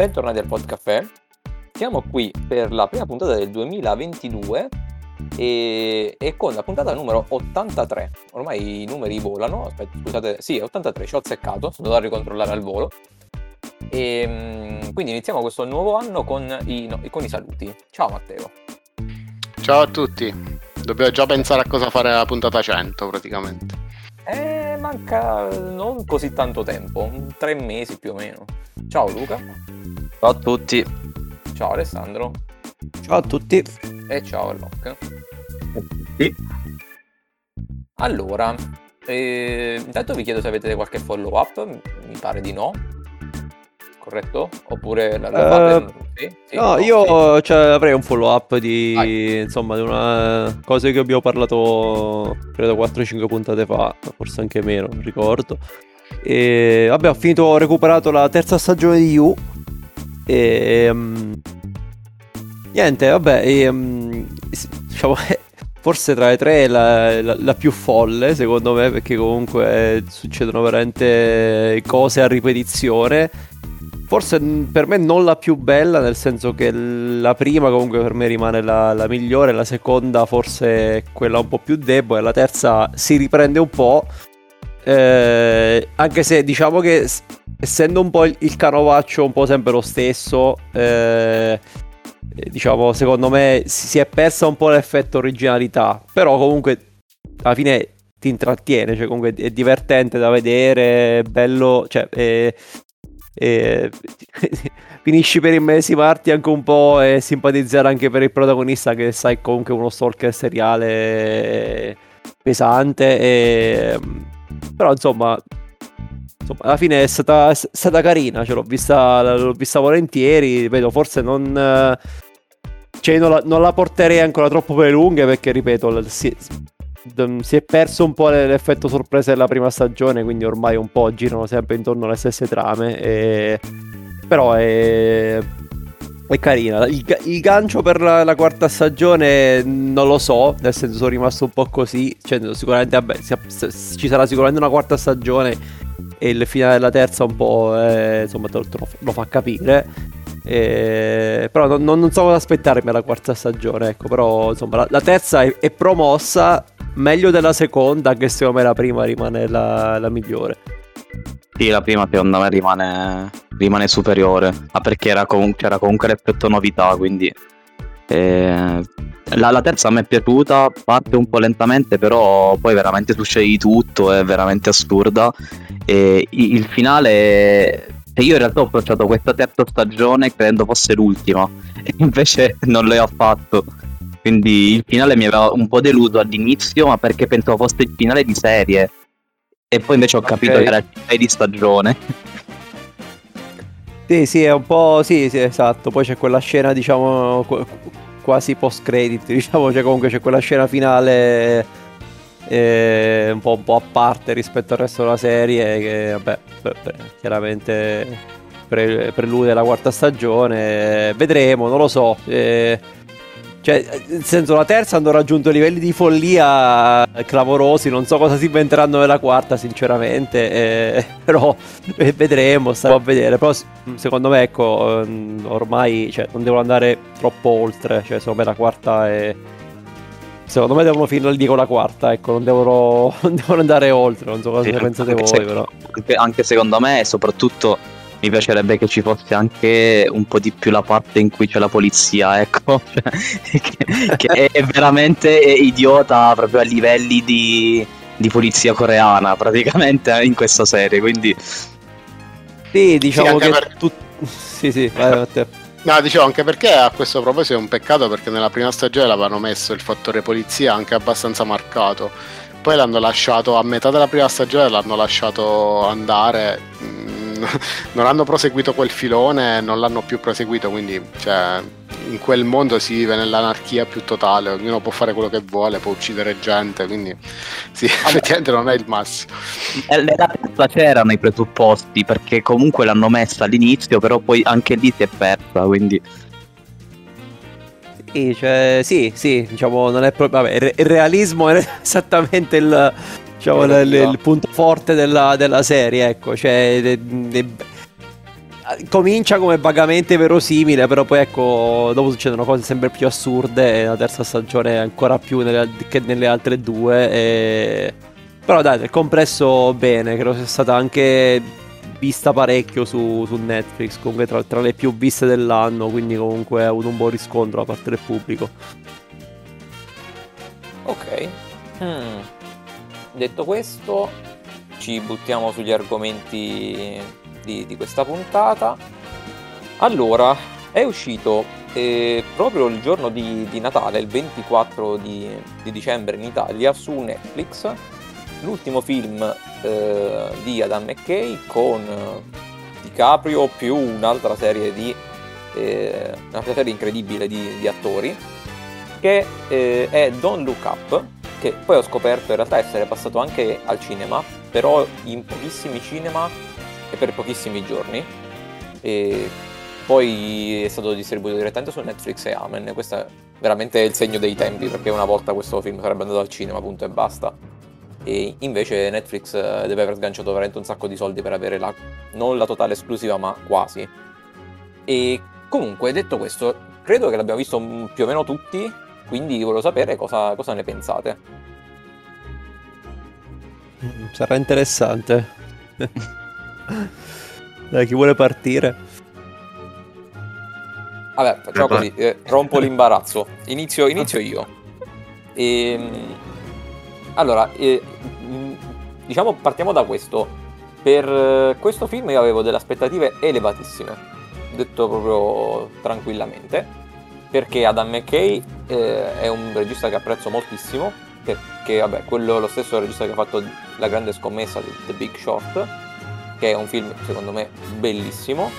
bentornati al Podcaffè. Siamo qui per la prima puntata del 2022 e, e con la puntata numero 83. Ormai i numeri volano, aspetta, scusate, sì, 83, ci ho azzeccato, sono andato a ricontrollare al volo. E, mm, quindi iniziamo questo nuovo anno con i, no, con i saluti. Ciao Matteo. Ciao a tutti. Dobbiamo già pensare a cosa fare alla puntata 1 praticamente. Eh, manca non così tanto tempo, tre mesi più o meno. Ciao Luca. Ciao a tutti. Ciao Alessandro. Ciao a tutti. E ciao Locke. Sì. Allora, eh, intanto vi chiedo se avete qualche follow up, mi pare di no. Corretto? Oppure la? Uh, sì? Sì? No, no, io sì. cioè, avrei un follow up di, Vai. insomma, di una cosa che abbiamo parlato credo 4-5 puntate fa, forse anche meno, non ricordo. E vabbè, ho finito, ho recuperato la terza stagione di You. E um, niente, vabbè, e, um, diciamo, forse tra le tre è la, la, la, più folle, secondo me, perché comunque succedono veramente cose a ripetizione. Forse per me non la più bella, nel senso che la prima comunque per me rimane la, la migliore, la seconda forse quella un po' più debole, la terza si riprende un po', eh, anche se diciamo che essendo un po' il, il canovaccio un po' sempre lo stesso, eh, diciamo secondo me si è persa un po' l'effetto originalità, però comunque alla fine ti intrattiene, cioè comunque è divertente da vedere, è bello, cioè è, è, finisci per immedesimarti anche un po' e simpatizzare anche per il protagonista che sai comunque uno stalker seriale pesante e però insomma, insomma alla fine è stata, è stata carina, cioè, l'ho, vista, l'ho vista volentieri, ripeto, forse non... Cioè, non la, non la porterei ancora troppo per le lunghe perché, ripeto, si, si è perso un po' l'effetto sorpresa della prima stagione, quindi ormai un po' girano sempre intorno alle stesse trame. E... Però è è carina. Il, il gancio per la, la, quarta stagione non lo so, nel senso sono rimasto un po' così. Cioè, sicuramente vabbè, ci sarà sicuramente una quarta stagione e il finale della terza un po' eh, insomma te lo, te lo, fa capire. Eh, però non, non, so cosa aspettarmi alla quarta stagione. Ecco, però insomma la, la terza è, è, promossa meglio della seconda, che secondo me la prima rimane la, la migliore. Sì, la prima secondo me rimane, rimane superiore, ma perché era comunque, era comunque l'effetto novità, quindi... Eh, la, la, terza mi è piaciuta, parte un po' lentamente, però poi veramente succede di tutto, è veramente assurda. E il finale... Io in realtà ho approcciato questa terza stagione credendo fosse l'ultima, e invece non l'ho affatto. Quindi il finale mi aveva un po' deluso all'inizio, ma perché pensavo fosse il finale di serie e poi invece ho capito okay. che era il finale di stagione. Sì, sì, è un po'. Sì, sì, esatto. Poi c'è quella scena, diciamo, quasi post credit. Diciamo, cioè comunque c'è quella scena finale eh, un, po', un, po', a parte rispetto al resto della serie. Che, vabbè, chiaramente pre- prelude la quarta stagione. Vedremo, non lo so. Eh, cioè, nel senso, la terza hanno raggiunto livelli di follia clamorosi. Non so cosa si inventeranno nella quarta, sinceramente. Eh, però vedremo, starò a vedere. Però, secondo me, ecco, ehm, ormai cioè, non devono andare troppo oltre. Cioè, secondo me la quarta è. Secondo me devono finire lì con la quarta, ecco, non devono, non devono andare oltre. Non so cosa sì, ne pensate voi, se, però. Anche secondo me, soprattutto mi piacerebbe che ci fosse anche un po' di più la parte in cui c'è la polizia, ecco, cioè, che, che, è veramente idiota proprio a livelli di, di, polizia coreana praticamente in questa serie, quindi... Sì, diciamo sì, che... Per... Tu... Sì, sì, vai a te. No, dicevo anche perché a questo proposito è un peccato perché nella prima stagione l'avevano messo il fattore polizia anche abbastanza marcato. Poi l'hanno lasciato a metà della prima stagione, l'hanno lasciato andare non hanno proseguito quel filone, non l'hanno più proseguito, quindi cioè, in quel mondo si vive nell'anarchia più totale, ognuno può fare quello che vuole, può uccidere gente, quindi sì, effettivamente non è il massimo. Nella terza c'erano i presupposti, perché comunque l'hanno messa all'inizio, però poi anche lì si è persa, quindi... Sì, cioè, sì, sì, diciamo, non è proprio... Vabbè, il realismo è esattamente il diciamo, l- l- il punto forte della, della serie, ecco, cioè, de- de- comincia come vagamente verosimile, però poi ecco, dopo succedono cose sempre più assurde e la terza stagione ancora più nelle, che nelle altre due. E... Però dai, nel complesso bene, credo sia stata anche vista parecchio su, su Netflix, comunque tra, tra, le più viste dell'anno, quindi comunque ha avuto un buon riscontro da parte del pubblico. Ok. Hmm. Detto questo, ci buttiamo sugli argomenti di, di questa puntata. Allora, è uscito eh, proprio il giorno di, di, Natale, il 24 di, di, dicembre in Italia, su Netflix, l'ultimo film eh, di Adam McKay con DiCaprio più un'altra serie di eh, un'altra serie incredibile di, di attori che eh, è Don't Look Up che poi ho scoperto in realtà essere passato anche al cinema però in pochissimi cinema e per pochissimi giorni. E poi è stato distribuito direttamente su Netflix e Amen. Questo è veramente il segno dei tempi perché una volta questo film sarebbe andato al cinema punto e basta. E invece Netflix eh, deve aver sganciato veramente un sacco di soldi per avere la, non la totale esclusiva ma quasi. E comunque detto questo credo che l'abbiamo visto più o meno tutti quindi volevo sapere cosa, cosa ne pensate. Mm, sarà interessante. Dai chi vuole partire? Vabbè facciamo così eh, rompo l'imbarazzo. Inizio, inizio io. E ehm, allora, eh, diciamo partiamo da questo. Per eh, questo film io avevo delle aspettative elevatissime, detto proprio tranquillamente, perché Adam McKay eh, è un regista che apprezzo moltissimo, perché vabbè, quello lo stesso regista che ha fatto La grande scommessa di The Big Short, che è un film secondo me bellissimo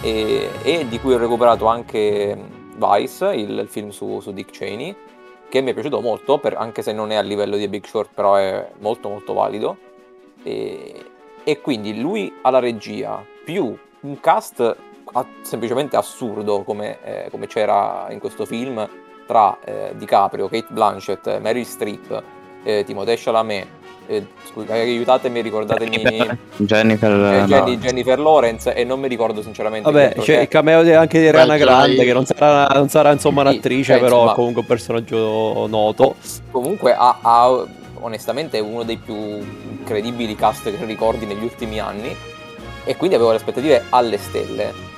e, e di cui ho recuperato anche Vice, il, il film su, su Dick Cheney che mi è piaciuto molto, per, anche se non è a livello di Big Short, però è molto molto valido. E, e quindi lui alla regia, più un cast semplicemente assurdo come, eh, come, c'era in questo film, tra eh, DiCaprio, Kate Blanchett, Meryl Streep, eh, Timothée Chalamet, eh, scusa, aiutatemi, ricordatemi Jennifer, eh, Jenny, no. Jennifer Lawrence e non mi ricordo sinceramente vabbè c'è il cameo anche di Rihanna Grande che non sarà, non sarà insomma un'attrice sì, però insomma, comunque un personaggio noto. Comunque ha, ha onestamente uno dei più incredibili cast che ricordi negli ultimi anni e quindi avevo le aspettative alle stelle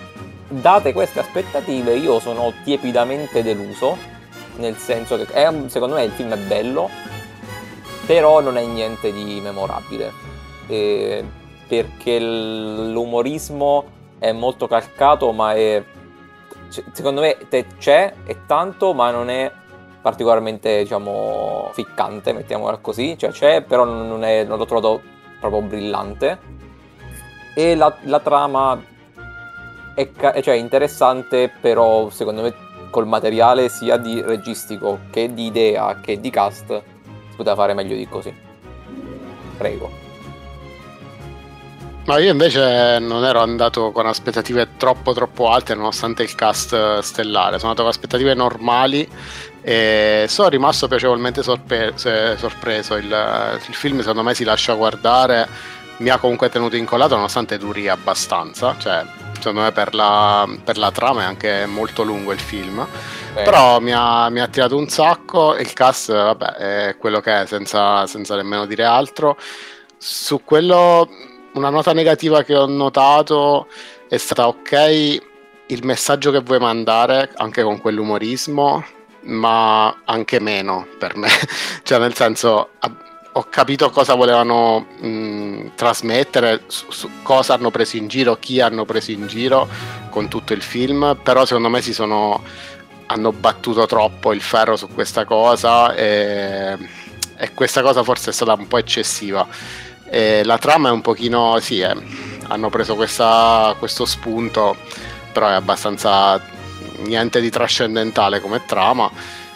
date queste aspettative io sono tiepidamente deluso nel senso che è, secondo me il film è bello però non è niente di memorabile, eh, perché l'umorismo è molto calcato, ma è, secondo me c'è, è tanto, ma non è particolarmente, diciamo, ficcante, mettiamola così, cioè c'è, però non, è, non l'ho trovato proprio brillante. E la, la trama è cioè, interessante, però secondo me col materiale sia di registico che di idea che di cast poteva fare meglio di così. Prego. Ma io invece non ero andato con aspettative troppo troppo alte nonostante il cast stellare, sono andato con aspettative normali e sono rimasto piacevolmente sorpe- sorpreso. Il, il, film secondo me si lascia guardare, mi ha comunque tenuto incollato nonostante duri abbastanza, cioè secondo me per la, per la trama è anche molto lungo il film Beh. Però mi ha, mi ha, tirato un sacco. Il cast, vabbè, è quello che è, senza, senza nemmeno dire altro. Su quello, una nota negativa che ho notato è stata ok il messaggio che vuoi mandare, anche con quell'umorismo, ma anche meno per me. cioè, nel senso, ho capito cosa volevano mh, trasmettere, su, su cosa hanno preso in giro, chi hanno preso in giro con tutto il film, però secondo me si sono hanno battuto troppo il ferro su questa cosa e, e questa cosa forse è stata un po' eccessiva. E la trama è un pochino, sì, eh, hanno preso questa, questo spunto, però è abbastanza niente di trascendentale come trama.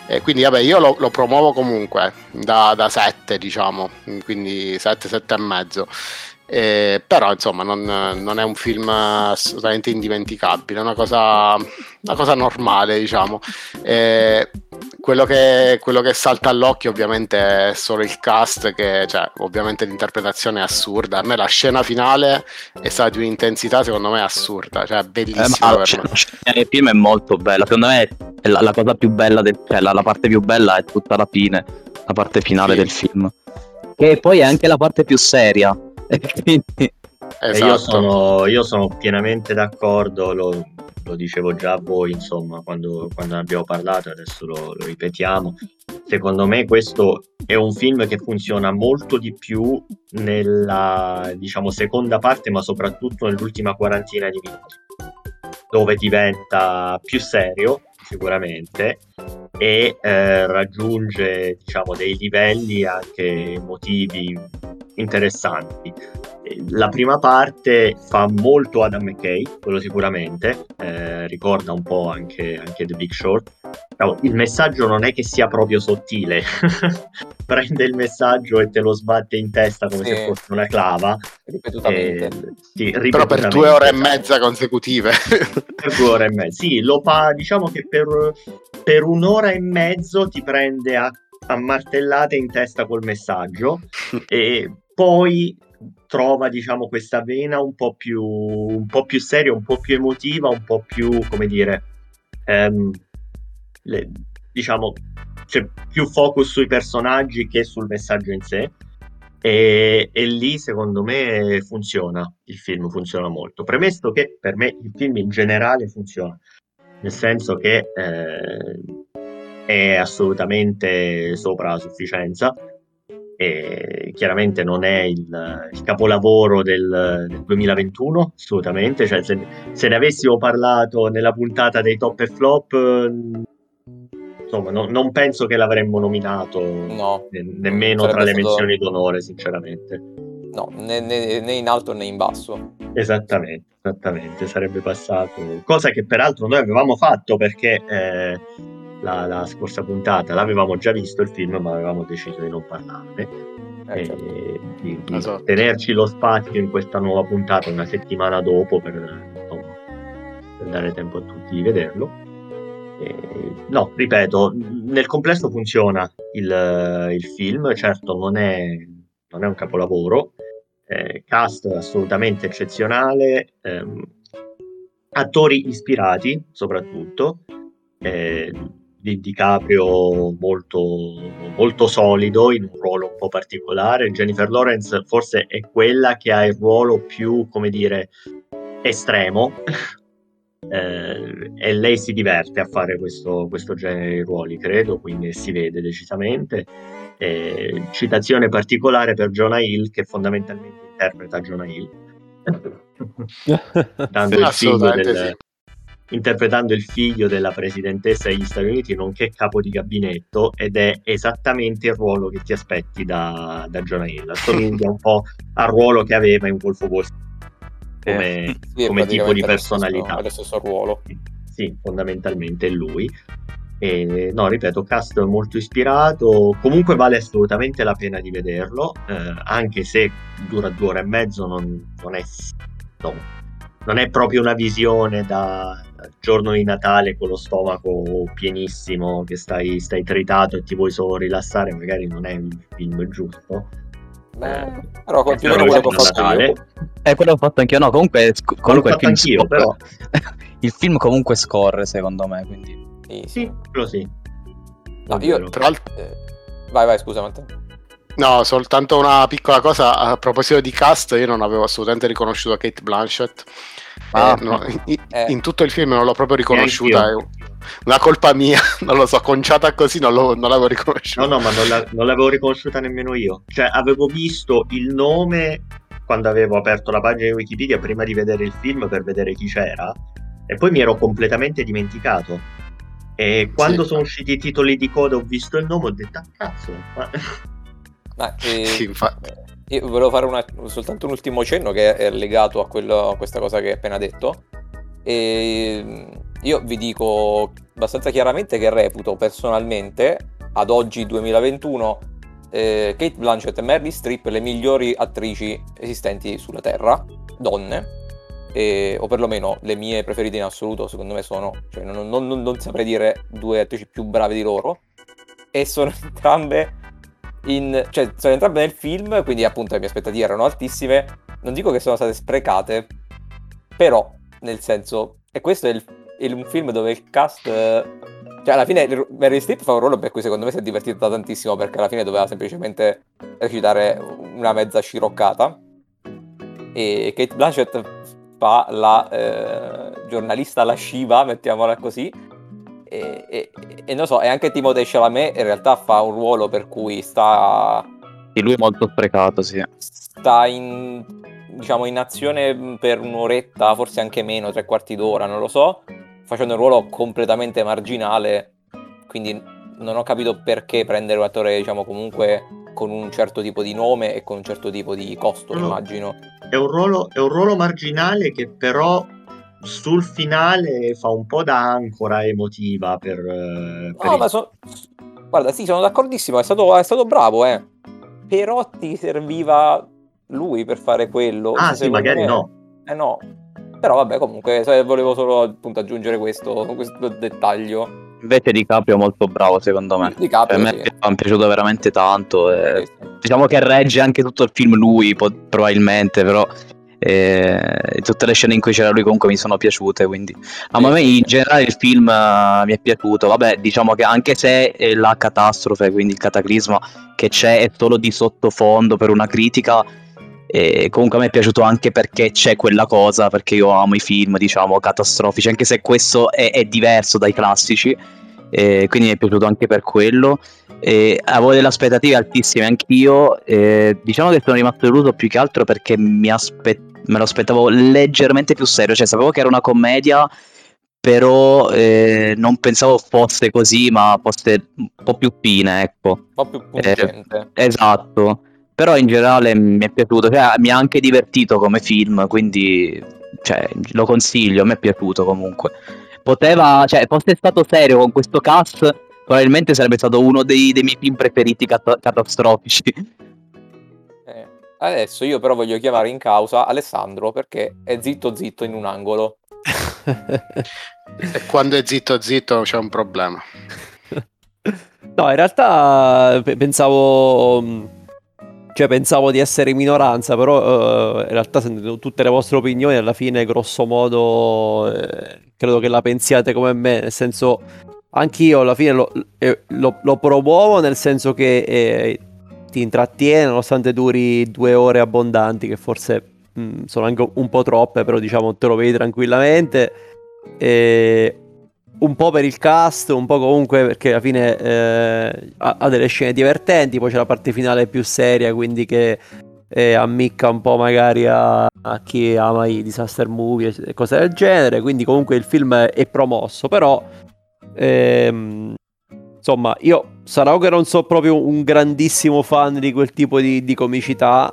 E quindi vabbè, io lo, lo promuovo comunque da, da 7, diciamo, quindi 7, 7 e mezzo. Eh, però insomma non, non, è un film assolutamente indimenticabile, è una cosa, una cosa normale diciamo. Eh, quello, che, quello, che, salta all'occhio ovviamente è solo il cast, che cioè, ovviamente l'interpretazione è assurda. A me la scena finale è stata di un'intensità secondo me assurda, cioè bellissima. Eh, la scena del film è molto bella, secondo me è la, la cosa più bella, del, cioè la, la, parte più bella è tutta la fine, la parte finale sì. del film. Che poi è anche la parte più seria quindi... Esatto. Io, sono, io, sono, pienamente d'accordo, lo, lo, dicevo già a voi, insomma, quando, quando ne abbiamo parlato, adesso lo, lo, ripetiamo. Secondo me questo è un film che funziona molto di più nella, diciamo, seconda parte, ma soprattutto nell'ultima quarantina di minuti, dove diventa più serio, sicuramente, e eh, raggiunge, diciamo, dei livelli anche emotivi interessanti. La prima parte fa molto Adam McKay, quello sicuramente, eh, ricorda un po' anche, anche The Big Short. No, il messaggio non è che sia proprio sottile, prende il messaggio e te lo sbatte in testa come sì. se fosse una clava. Ripetutamente. Eh, sì, ripetutamente. Però per due ore e mezza consecutive. per due ore e mezza, sì, lo fa, diciamo che per, per un'ora e mezzo ti prende a a martellate in testa col messaggio e poi trova diciamo questa vena un po' più un po' più seria un po' più emotiva un po' più come dire ehm, le, diciamo c'è più focus sui personaggi che sul messaggio in sé. E, e, lì secondo me funziona il film funziona molto. Premesso che per me il film in generale funziona. Nel senso che eh, è assolutamente sopra la sufficienza e chiaramente non è il, il capolavoro del, del, 2021 assolutamente. Cioè se, se, ne avessimo parlato nella puntata dei top e flop insomma no, non penso che l'avremmo nominato no, ne, nemmeno tra le stato... menzioni d'onore sinceramente. No né, né, né, in alto né in basso. Esattamente esattamente sarebbe passato cosa che peraltro noi avevamo fatto perché eh, la, la, scorsa puntata l'avevamo già visto il film, ma avevamo deciso di non parlarne. Eh, certo. di, di esatto. tenerci lo spazio in questa nuova puntata una settimana dopo per, insomma, per dare tempo a tutti di vederlo. E, no, ripeto, nel complesso funziona il, il film, certo non è, non è un capolavoro, eh, cast assolutamente eccezionale, ehm, attori ispirati soprattutto. Eh, di DiCaprio molto, molto solido in un ruolo un po' particolare. Jennifer Lawrence forse è quella che ha il ruolo più, come dire, estremo. Eh, e lei si diverte a fare questo, questo, genere di ruoli, credo, quindi si vede decisamente. Eh, citazione particolare per Jonah Hill, che fondamentalmente interpreta Jonah Hill, dando il figlio del, interpretando il figlio della presidentessa degli Stati Uniti, nonché capo di gabinetto, ed è esattamente il ruolo che ti aspetti da, da Jonah Hill. Assomiglia un po' al ruolo che aveva in Wolf of Wall Street come, eh, sì, come tipo di personalità. Lo stesso, ruolo. Sì, fondamentalmente è lui. E, no, ripeto, cast molto ispirato. Comunque vale assolutamente la pena di vederlo, eh, anche se dura due ore e mezzo, non, non è. No, non è proprio una visione da, giorno di Natale con lo stomaco pienissimo che stai, stai tritato e ti vuoi solo rilassare, magari non è il film giusto. Beh, eh, però meno quello che ho fatto io. Eh, quello ho fatto anch'io. No, comunque, sc- comunque il film anch'io, scorre. però. il film comunque scorre, secondo me, quindi... Sì, sì, quello sì. No, io, tra l'altro... Eh, vai, vai, scusa, Matteo. No, soltanto una piccola cosa a proposito di cast, io non avevo assolutamente riconosciuto Kate Blanchett. Ah, eh, no, in, eh. in, tutto il film non l'ho proprio riconosciuta. È una colpa mia, non lo so, conciata così non, non l'avevo riconosciuta. No, no, ma non, la, non, l'avevo riconosciuta nemmeno io. Cioè, avevo visto il nome quando avevo aperto la pagina di Wikipedia prima di vedere il film per vedere chi c'era, e poi mi ero completamente dimenticato. E quando sì. sono usciti i titoli di coda ho visto il nome ho detto, ah cazzo, ma... Ma, eh, sì, infatti. Io volevo fare una, soltanto un ultimo cenno che è legato a, quello, a questa cosa che hai appena detto. E io vi dico abbastanza chiaramente che reputo personalmente, ad oggi 2021, eh, Kate Blanchett e Meryl Streep le migliori attrici esistenti sulla Terra, donne, e- o perlomeno le mie preferite in assoluto, secondo me sono, cioè non, non- non- non saprei dire due attrici più brave di loro, e sono entrambe in, cioè sono entrambe nel film, quindi appunto le mie aspettative erano altissime, non dico che sono state sprecate, però, nel senso, e questo è, il- è un film dove il cast... Cioè, alla fine Meryl Streep fa un ruolo per cui secondo me si è divertita tantissimo, perché alla fine doveva semplicemente recitare una mezza sciroccata. E Kate Blanchett fa la eh, giornalista lasciva, mettiamola così. E, e- e non so, e anche Timothée Chalamet in realtà fa un ruolo per cui sta Sì, lui è molto sprecato, sì. sta in, diciamo, in azione per un'oretta, forse anche meno, tre quarti d'ora, non lo so, facendo un ruolo completamente marginale, quindi non ho capito perché prendere un attore, diciamo, comunque con un certo tipo di nome e con un certo tipo di costo, No. immagino. È un ruolo, è un ruolo marginale che però sul finale fa un po' da ancora emotiva per, eh, per No, il- ma so- guarda, sì, sono d'accordissimo, è stato, è stato bravo, eh. Però ti serviva lui per fare quello. Ah, Cioè, sì, magari me- no. Eh no. Però vabbè, comunque, volevo solo appunto aggiungere questo, questo dettaglio. Invece Di Caprio è molto bravo, secondo me. Di Caprio, a me sì. mi è piaciuto veramente tanto. e- Sì, sì. Diciamo che regge anche tutto il film lui, po- probabilmente, però eh, tutte le scene in cui c'era lui comunque mi sono piaciute, quindi a Sì, me sì. in generale il film eh, mi è piaciuto. Vabbè, diciamo che anche se è la catastrofe, quindi il cataclisma che c'è è solo di sottofondo per una critica, e comunque a me è piaciuto anche perché c'è quella cosa, perché io amo i film, diciamo, catastrofici, anche se questo è, è diverso dai classici, e quindi mi è piaciuto anche per quello. E avevo delle aspettative altissime anch'io. e diciamo che sono rimasto deluso più che altro perché mi aspe- me lo aspettavo leggermente più serio. Cioè, sapevo che era una commedia, però eh, non pensavo fosse così, ma fosse un po' più fine, ecco. Un po' più pungente. Esatto. Però in generale mi è piaciuto, cioè, mi ha anche divertito come film, quindi cioè, lo consiglio, me è piaciuto comunque. Poteva, cioè, fosse stato serio con questo cast, probabilmente sarebbe stato uno dei, dei miei film preferiti cat- catastrofici. Adesso io però voglio chiamare in causa Alessandro perché è zitto zitto in un angolo. E quando è zitto zitto c'è un problema. No, in realtà pe- pensavo. mh, Cioè, pensavo di essere in minoranza, però eh, in realtà sentendo tutte le vostre opinioni, alla fine, grosso modo, eh, credo che la pensiate come me, nel senso, anch'io alla fine lo, eh, lo- lo promuovo, nel senso che eh, ti intrattiene, nonostante duri due ore abbondanti, che forse mh, sono anche un po' troppe, però diciamo te lo vedi tranquillamente. E un po' per il cast, un po' comunque perché alla fine eh, ha, ha delle scene divertenti, poi c'è la parte finale più seria, quindi che eh, ammicca un po' magari a, a chi ama i disaster movie e cose del genere, quindi comunque il film è promosso, però ehm, insomma io sarò che non so proprio un grandissimo fan di quel tipo di, di comicità,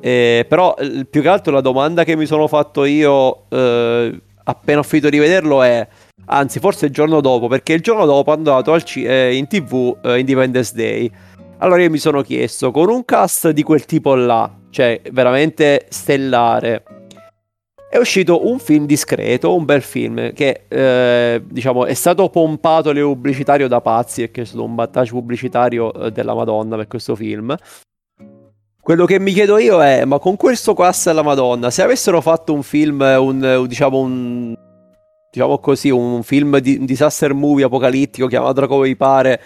eh, però eh, più che altro la domanda che mi sono fatto io eh, appena ho finito di vederlo è anzi forse il giorno dopo, perché il giorno dopo è andato ci- eh, in tv eh, Independence Day. Allora io mi sono chiesto, con un cast di quel tipo là, cioè veramente stellare, è uscito un film discreto, un bel film, che eh, diciamo è stato pompato le pubblicitario da pazzi, perché è stato un battage pubblicitario eh, della Madonna per questo film. Quello che mi chiedo io è, ma con questo cast della Madonna, se avessero fatto un film, un, un- diciamo un diciamo così, un film di un disaster movie apocalittico, chiamatelo come vi pare,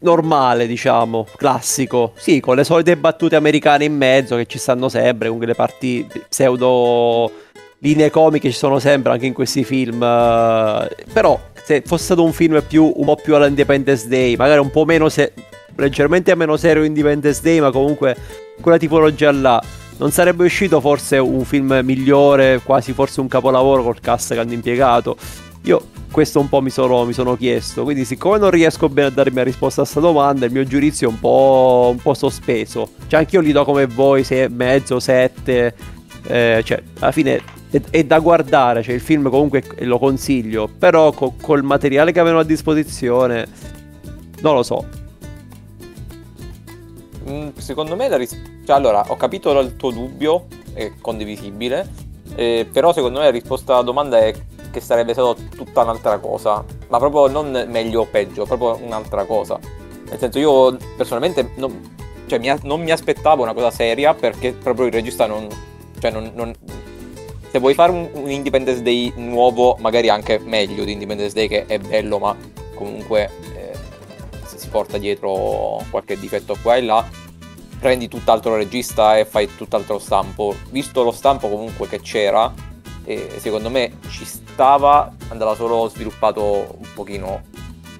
normale, diciamo, classico. Sì, con le solite battute americane in mezzo che ci stanno sempre, con le parti pseudo linee comiche ci sono sempre anche in questi film. eh, Però se fosse stato un film più un po' più alla Independence Day, magari un po' meno se- leggermente meno serio Independence Day, ma comunque quella tipologia là. Non sarebbe uscito forse un film migliore, quasi forse un capolavoro col cast che hanno impiegato? Io questo un po' mi sono, mi sono chiesto, quindi siccome non riesco bene a darmi una risposta a questa domanda, il mio giudizio è un po', un po' sospeso. Cioè anch'io li do come voi, 6,5, 7, eh, cioè alla fine è, è da guardare, cioè il film comunque lo consiglio, però co- col materiale che avevano a disposizione, non lo so. Mm, secondo me la ris- cioè, allora, ho capito il tuo dubbio, è condivisibile, eh, però secondo me la risposta alla domanda è che sarebbe stato tutta un'altra cosa, ma proprio non meglio o peggio, proprio un'altra cosa. Nel senso io personalmente non, cioè, mi, non mi aspettavo una cosa seria perché proprio il regista non... Cioè non, non se vuoi fare un, un, Independence Day nuovo, magari anche meglio di Independence Day che è bello, ma comunque eh, si porta dietro qualche difetto qua e là, prendi tutt'altro regista e fai tutt'altro stampo. Visto lo stampo comunque che c'era, eh, secondo me ci stava, andava solo sviluppato un pochino,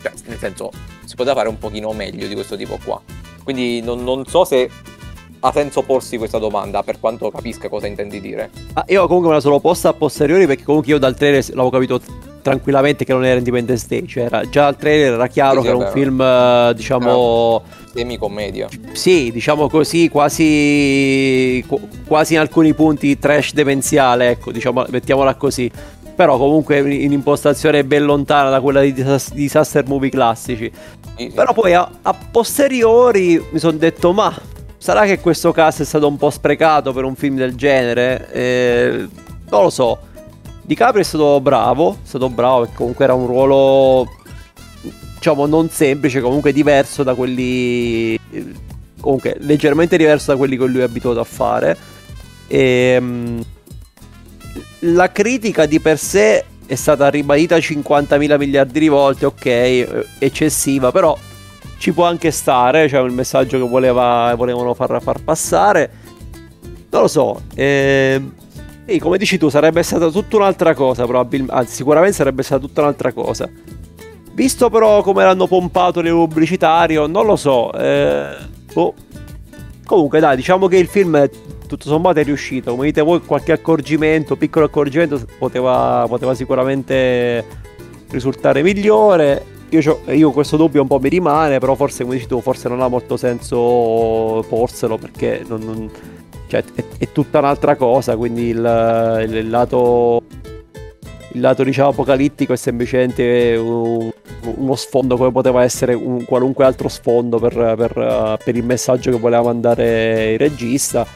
cioè nel senso si poteva fare un pochino meglio di questo tipo qua. Quindi non, non so se ha senso porsi questa domanda, per quanto capisca cosa intendi dire. Ah, io comunque me la sono posta a posteriori perché comunque io dal trailer l'avevo capito tranquillamente che non era Independence Day, cioè era, già al trailer era chiaro sì, che era un film, eh, diciamo... Semi-commedia. Sì, diciamo così, quasi, quasi in alcuni punti trash demenziale, ecco, diciamo, mettiamola così. Però comunque in impostazione ben lontana da quella di disaster movie classici. Sì. Però poi a, a posteriori mi sono detto, ma Sarà che questo cast è stato un po' sprecato per un film del genere? Eh, non lo so. DiCaprio è stato bravo, è stato bravo perché comunque era un ruolo, diciamo, non semplice, comunque diverso da quelli... Comunque leggermente diverso da quelli che lui è abituato a fare. E, um, la critica di per sé è stata ribadita 50.000 miliardi di volte, ok, eccessiva, però ci può anche stare, cioè il messaggio che voleva, volevano far, far passare. Non lo so, eh, e come dici tu, sarebbe stata tutta un'altra cosa, probabilmente, anzi sicuramente sarebbe stata tutta un'altra cosa. Visto però come l'hanno pompato nel pubblicitario, non lo so. Eh, boh. Comunque dai, diciamo che il film tutto sommato è riuscito. Come dite voi, qualche accorgimento, piccolo accorgimento, poteva, poteva sicuramente risultare migliore. Io, io, questo dubbio un po' mi rimane, però forse come dici tu, forse non ha molto senso porselo perché non, non, cioè, è, è, tutta un'altra cosa, quindi il, il, il lato il lato diciamo apocalittico è semplicemente un, uno sfondo come poteva essere un qualunque altro sfondo per, per, per, il messaggio che voleva mandare il regista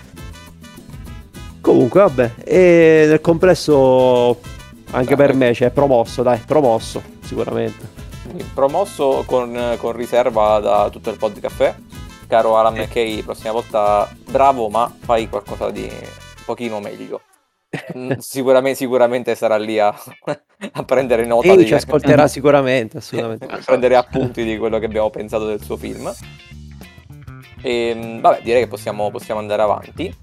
comunque vabbè e nel complesso anche per me cioè promosso dai promosso sicuramente promosso con, con, riserva da tutto il pod di caffè. Caro Alan McKay, prossima volta bravo, ma fai qualcosa di un pochino meglio. Mm, sicuramente, sicuramente sarà lì a, a prendere nota. Sì, di... ci ascolterà sicuramente, assolutamente. a prendere appunti di quello che abbiamo pensato del suo film. E, ehm, vabbè, direi che possiamo, possiamo andare avanti.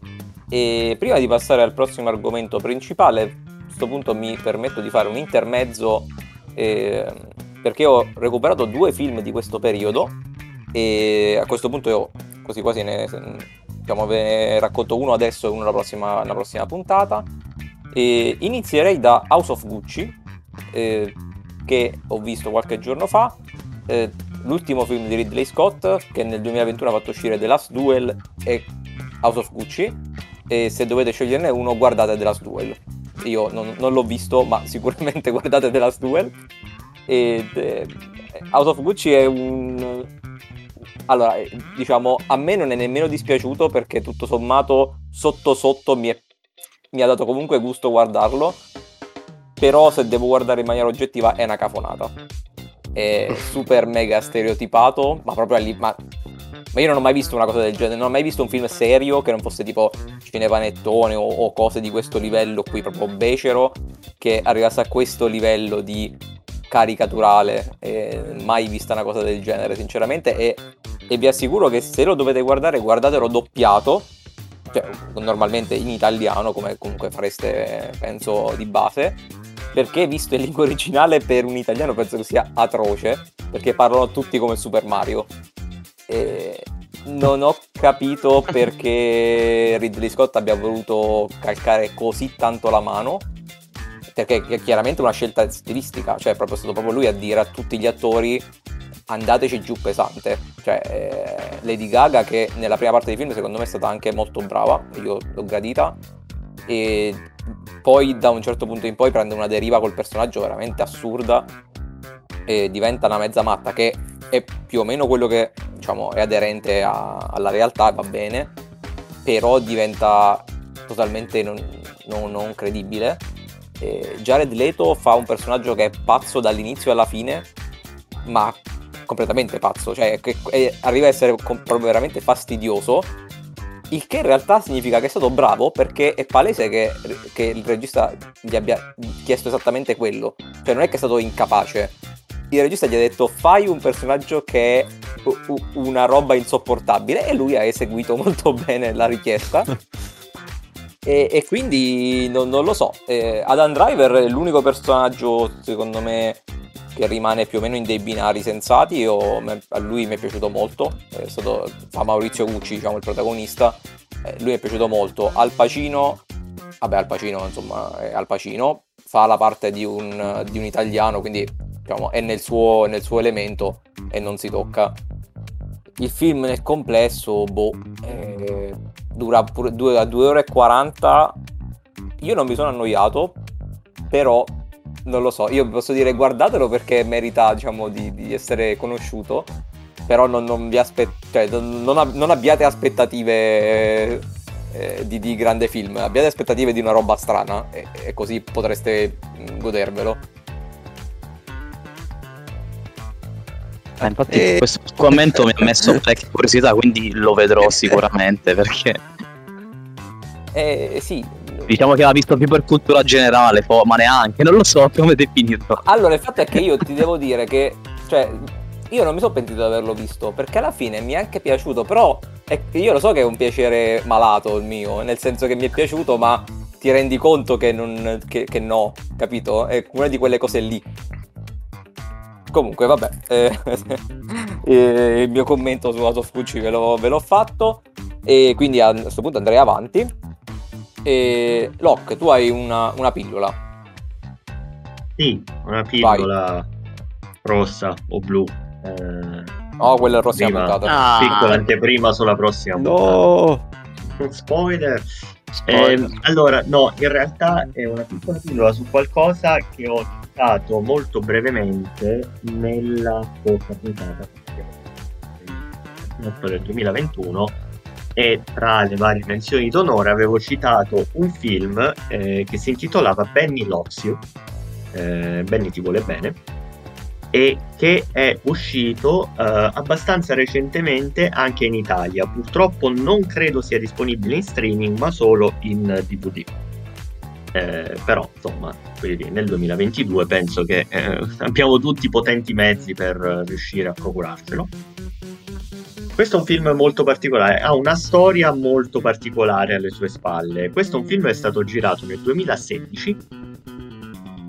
E prima di passare al prossimo argomento principale, a questo punto mi permetto di fare un intermezzo eh, perché ho recuperato due film di questo periodo e a questo punto io così quasi ne, diciamo, ve ne racconto uno adesso e uno la prossima, la prossima puntata. E inizierei da House of Gucci, eh, che ho visto qualche giorno fa, eh, l'ultimo film di Ridley Scott, che nel 2021 ha fatto uscire The Last Duel e House of Gucci, e se dovete sceglierne uno guardate The Last Duel. Io non, non l'ho visto, ma sicuramente guardate The Last Duel. E, eh, Out of Gucci è un... Allora, eh, diciamo, a me non è nemmeno dispiaciuto perché tutto sommato sotto sotto mi, è... mi ha dato comunque gusto guardarlo, però se devo guardare in maniera oggettiva è una cafonata. È super mega stereotipato, ma proprio lì... Ma... ma io non ho mai visto una cosa del genere, non ho mai visto un film serio che non fosse tipo cinepanettone o, o cose di questo livello qui, proprio becero, che arrivasse a questo livello di caricaturale, eh, mai vista una cosa del genere sinceramente e, e, vi assicuro che se lo dovete guardare guardatelo doppiato, cioè normalmente in italiano come comunque fareste penso di base, perché visto in lingua originale per un italiano penso che sia atroce, perché parlano tutti come Super Mario. E non ho capito perché Ridley Scott abbia voluto calcare così tanto la mano perché è chiaramente una scelta stilistica, cioè è proprio stato proprio lui a dire a tutti gli attori andateci giù pesante, cioè eh, Lady Gaga che nella prima parte del film secondo me è stata anche molto brava, io l'ho gradita e poi da un certo punto in poi prende una deriva col personaggio veramente assurda e diventa una mezza matta che è più o meno quello che diciamo è aderente a, alla realtà, va bene, però diventa totalmente non, non, non credibile. E Jared Leto fa un personaggio che è pazzo dall'inizio alla fine, ma completamente pazzo, cioè che è, arriva a essere proprio veramente fastidioso. Il che in realtà significa che è stato bravo perché è palese che, che il regista gli abbia chiesto esattamente quello. Cioè non è che è stato incapace. Il regista gli ha detto fai un personaggio che è una roba insopportabile e lui ha eseguito molto bene la richiesta. e, e, quindi non, non lo so. Eh, Adam Driver è l'unico personaggio, secondo me, che rimane più o meno in dei binari sensati. Io, a lui mi è piaciuto molto. È stato, fa Maurizio Gucci, diciamo, il protagonista. Eh, lui mi è piaciuto molto. Al Pacino, vabbè, Al Pacino, insomma, è Al Pacino. Fa la parte di un, di un italiano, quindi diciamo, è nel suo, nel suo elemento e non si tocca. Il film nel complesso, boh, eh, dura pure 2 ore e 40. Io non mi sono annoiato, però non lo so, io posso dire guardatelo perché merita, diciamo, di, di essere conosciuto, però non, non vi aspet- cioè, non, non, abbiate aspettative eh, di, di, grande film, abbiate aspettative di una roba strana e, e così potreste godervelo. Eh, infatti e... questo commento mi ha messo qualche curiosità, quindi lo vedrò sicuramente perché... Eh, sì, Diciamo che l'ha visto più per cultura generale, ma neanche, non lo so come definirlo. Allora, il fatto è che io ti devo dire che, cioè, io non mi sono pentito di averlo visto, perché alla fine mi è anche piaciuto, però io lo so che è un piacere malato il mio, nel senso che mi è piaciuto, ma ti rendi conto che, non, che, che no, capito? È una di quelle cose lì. Comunque, vabbè, eh, eh, il mio commento su Out of Gucci ve l'ho, ve l'ho fatto e quindi a questo punto andrei avanti e Locke, tu hai una, una pillola. Sì, una pillola Vai. rossa o blu. Eh, oh, quella è la prossima prima, puntata. Ah. Piccola anteprima sulla prossima no. puntata. Spoiler. Eh, allora, no, in realtà è una piccola pillola su qualcosa che ho citato molto brevemente nella scorsa puntata. Del 2021 e tra le varie menzioni d'onore avevo citato un film eh, che si intitolava Benny Loves You, eh, Benny ti vuole bene, e che è uscito eh, abbastanza recentemente anche in Italia. Purtroppo non credo sia disponibile in streaming, ma solo in DVD. Eh, però insomma nel 2022 penso che eh, abbiamo tutti potenti mezzi per riuscire a procurarcelo questo è un film molto particolare, ha una storia molto particolare alle sue spalle. Questo è un film che è stato girato nel 2016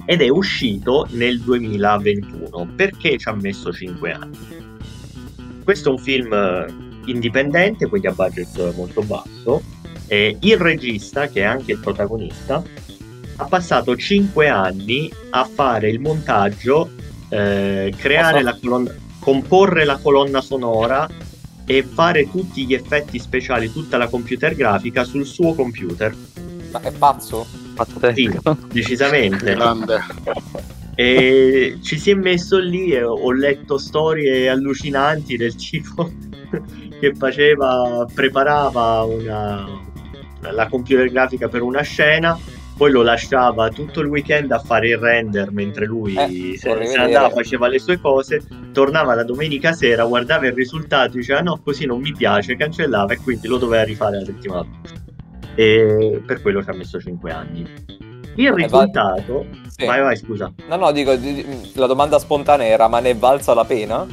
ed è uscito nel 2021. Perché ci ha messo 5 anni? Questo è un film eh, indipendente, quindi a budget molto basso. E il regista, che è anche il protagonista, ha passato 5 anni a fare il montaggio, eh, creare la colonna, comporre la colonna sonora e fare tutti gli effetti speciali, tutta la computer grafica sul suo computer. Ma è pazzo? Sì, decisamente. Grande. E ci si è messo lì e ho letto storie allucinanti del tipo che faceva, preparava una, la computer grafica per una scena poi lo lasciava tutto il weekend a fare il render mentre lui eh, se, se andava, faceva le sue cose, tornava la domenica sera, guardava il risultato, diceva no, così non mi piace, cancellava e quindi lo doveva rifare la settimana. E per quello ci ha messo 5 anni. Il eh, risultato... Va... Sì. Vai, vai, scusa. No, no, dico, la domanda spontanea era, ma ne valsa la pena?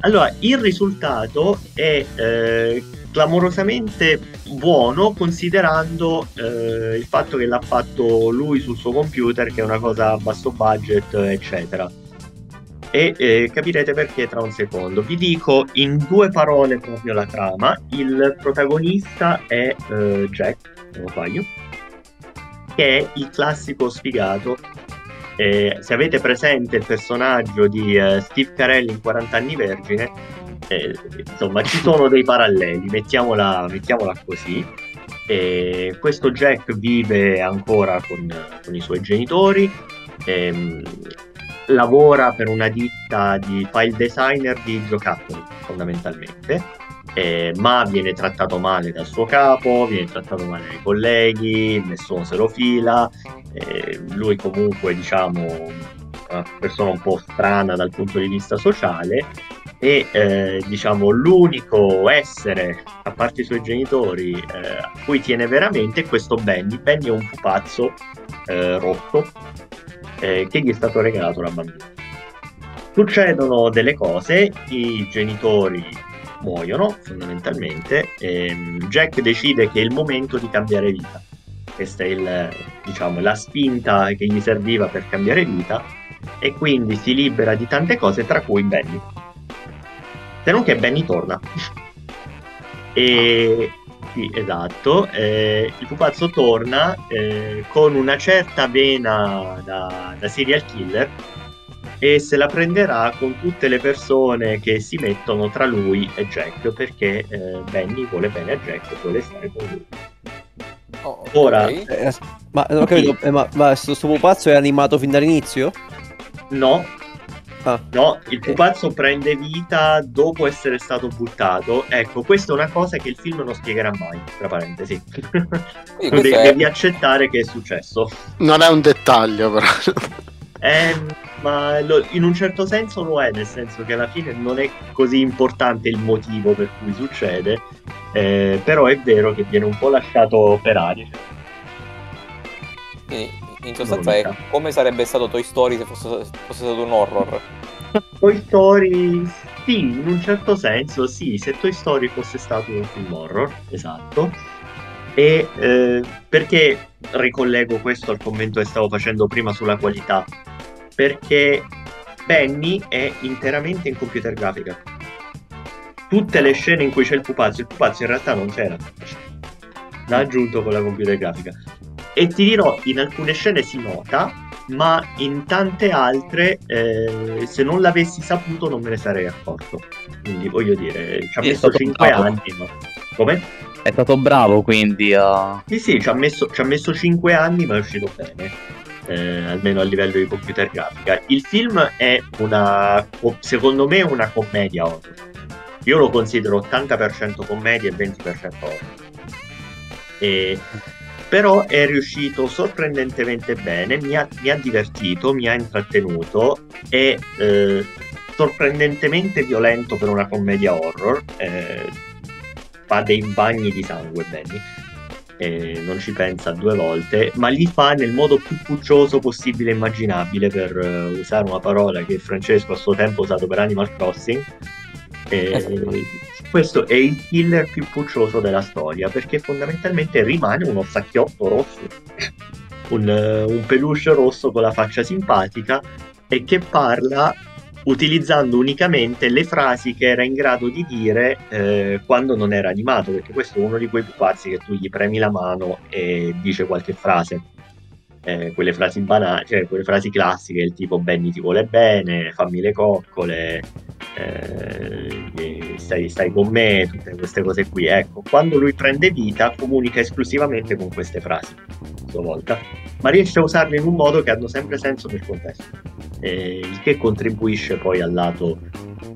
Allora, il risultato è eh, clamorosamente buono considerando eh, il fatto che l'ha fatto lui sul suo computer, che è una cosa a basso budget, eccetera. E eh, capirete perché tra un secondo. Vi dico in due parole proprio la trama. Il protagonista è eh, Jack, se non sbaglio, che è il classico sfigato. Eh, se avete presente il personaggio di eh, Steve Carell in 40 anni vergine, eh, insomma ci sono dei paralleli, mettiamola, mettiamola così. Questo Jack vive ancora con, con i suoi genitori, ehm, lavora per una ditta di file designer di giocattoli, fondamentalmente, eh, ma viene trattato male dal suo capo, viene trattato male dai colleghi, nessuno se lo fila, eh, lui comunque diciamo una persona un po' strana dal punto di vista sociale e eh, diciamo l'unico essere a parte i suoi genitori eh, a cui tiene veramente è questo Benny. Benny è un pupazzo eh, rotto eh, che gli è stato regalato da bambino. Succedono delle cose i genitori muoiono fondamentalmente e Jack decide che è il momento di cambiare vita questa è il, diciamo, la spinta che gli serviva per cambiare vita e quindi si libera di tante cose tra cui Benny se non che Benny torna. e sì, esatto, eh, il pupazzo torna eh, con una certa vena da, da, serial killer e se la prenderà con tutte le persone che si mettono tra lui e Jack perché eh, Benny vuole bene a Jack, vuole stare con lui. Oh, Ora, okay. Eh, ma, non ho capito, eh, ma, ma questo pupazzo è animato fin dall'inizio? No, Ah. No, il pupazzo prende vita dopo essere stato buttato. Ecco, questa è una cosa che il film non spiegherà mai, tra parentesi. Devi, è... devi accettare che è successo. Non è un dettaglio, però. Eh, ma lo, in un certo senso lo è, nel senso che alla fine non è così importante il motivo per cui succede, eh, però è vero che viene un po' lasciato operare. Quindi in sostanza è come sarebbe stato Toy Story se fosse, fosse stato un horror. Toy Story sì, in un certo senso sì, se Toy Story fosse stato un film horror, esatto. E eh, perché ricollego questo al commento che stavo facendo prima sulla qualità? Perché Benny è interamente in computer grafica. Tutte le scene in cui c'è il pupazzo, il pupazzo in realtà non c'era. L'ha aggiunto con la computer grafica. E ti dirò, in alcune scene si nota, ma in tante altre, eh, se non l'avessi saputo, non me ne sarei accorto. Quindi voglio dire, ci ha sì, messo 5 bravo. anni. Ma... Come? È stato bravo quindi a... Sì, sì, ci ha messo, ci ha messo 5 anni, ma è uscito bene. Eh, almeno a livello di computer grafica. Il film è una, secondo me, una commedia horror. Io lo considero 80% commedia e 20% horror. E però è riuscito sorprendentemente bene, mi ha, mi ha divertito, mi ha intrattenuto, è eh, sorprendentemente violento per una commedia horror, eh, fa dei bagni di sangue Benny, eh, non ci pensa due volte, ma li fa nel modo più puccioso possibile e immaginabile per uh, usare una parola che Francesco a suo tempo ha usato per Animal Crossing. Eh, questo è il killer più puccioso della storia perché fondamentalmente rimane uno sacchiotto rosso, un, un peluche rosso con la faccia simpatica e che parla utilizzando unicamente le frasi che era in grado di dire eh, quando non era animato, perché questo è uno di quei pupazzi che tu gli premi la mano e dice qualche frase. Eh, quelle frasi banali, cioè quelle frasi classiche, il tipo Benny ti vuole bene, fammi le coccole, eh, stai, stai, con me, tutte queste cose qui. Ecco, quando lui prende vita comunica esclusivamente con queste frasi, a sua volta, ma riesce a usarle in un modo che hanno sempre senso nel contesto, eh, il che contribuisce poi al lato,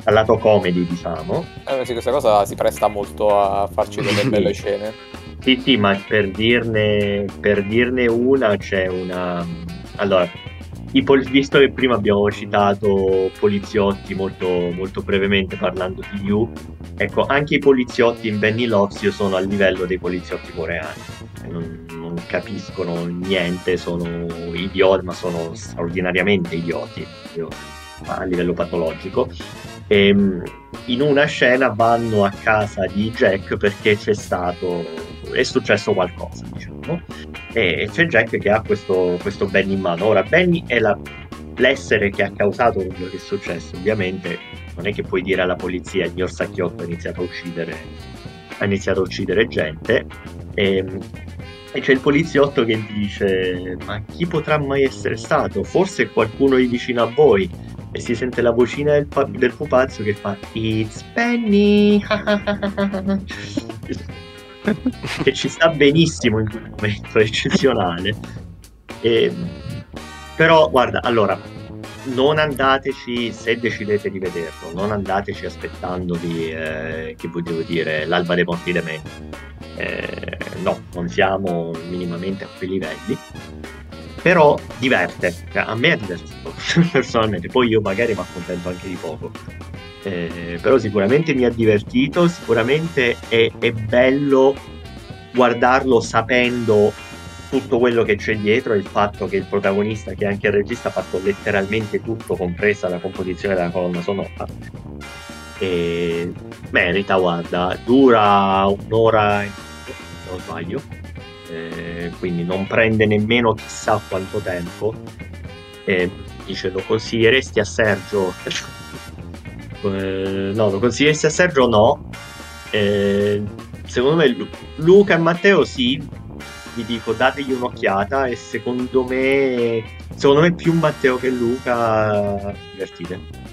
al lato comedy, diciamo. Eh, sì, questa cosa si presta molto a farci delle belle scene. Sì, sì, ma per dirne, per dirne una c'è una... Allora, pol- visto che prima abbiamo citato poliziotti molto, molto brevemente parlando di You, ecco, anche i poliziotti in Benny Loves io sono al livello dei poliziotti coreani. Non, non capiscono niente, sono idioti, ma sono straordinariamente idioti io, a livello patologico. E, ehm, in una scena vanno a casa di Jack perché c'è stato è successo qualcosa diciamo e c'è Jack che ha questo, questo Benny in mano. Ora Benny è la, l'essere che ha causato quello che è successo ovviamente. Non è che puoi dire alla polizia il mio sacchiotto ha iniziato a uccidere ha iniziato a uccidere gente. E, e c'è il poliziotto che dice ma chi potrà mai essere stato? Forse qualcuno di vicino a voi. E si sente la vocina del, pa- del pupazzo che fa It's Penny che ci sta benissimo in quel momento, è eccezionale. E, però guarda, allora, non andateci se decidete di vederlo, non andateci aspettandovi, eh, che volevo dire, l'alba dei morti me. Eh, no, non siamo minimamente a quei livelli. Però diverte, Cioè, a me ha divertito personalmente, poi io magari mi accontento anche di poco. Eh, però sicuramente mi ha divertito, sicuramente è, è bello guardarlo sapendo tutto quello che c'è dietro il fatto che il protagonista, che è anche il regista, ha fatto letteralmente tutto, compresa la composizione della colonna sonora. E merita, guarda, dura un'ora e non sbaglio, eh, quindi non prende nemmeno chissà quanto tempo. E dice, lo consiglieresti a Sergio? Eh, no, lo consiglieresti a Sergio? No. Eh, secondo me Lu- Luca e Matteo sì, vi dico dategli un'occhiata e secondo me secondo me più Matteo che Luca divertite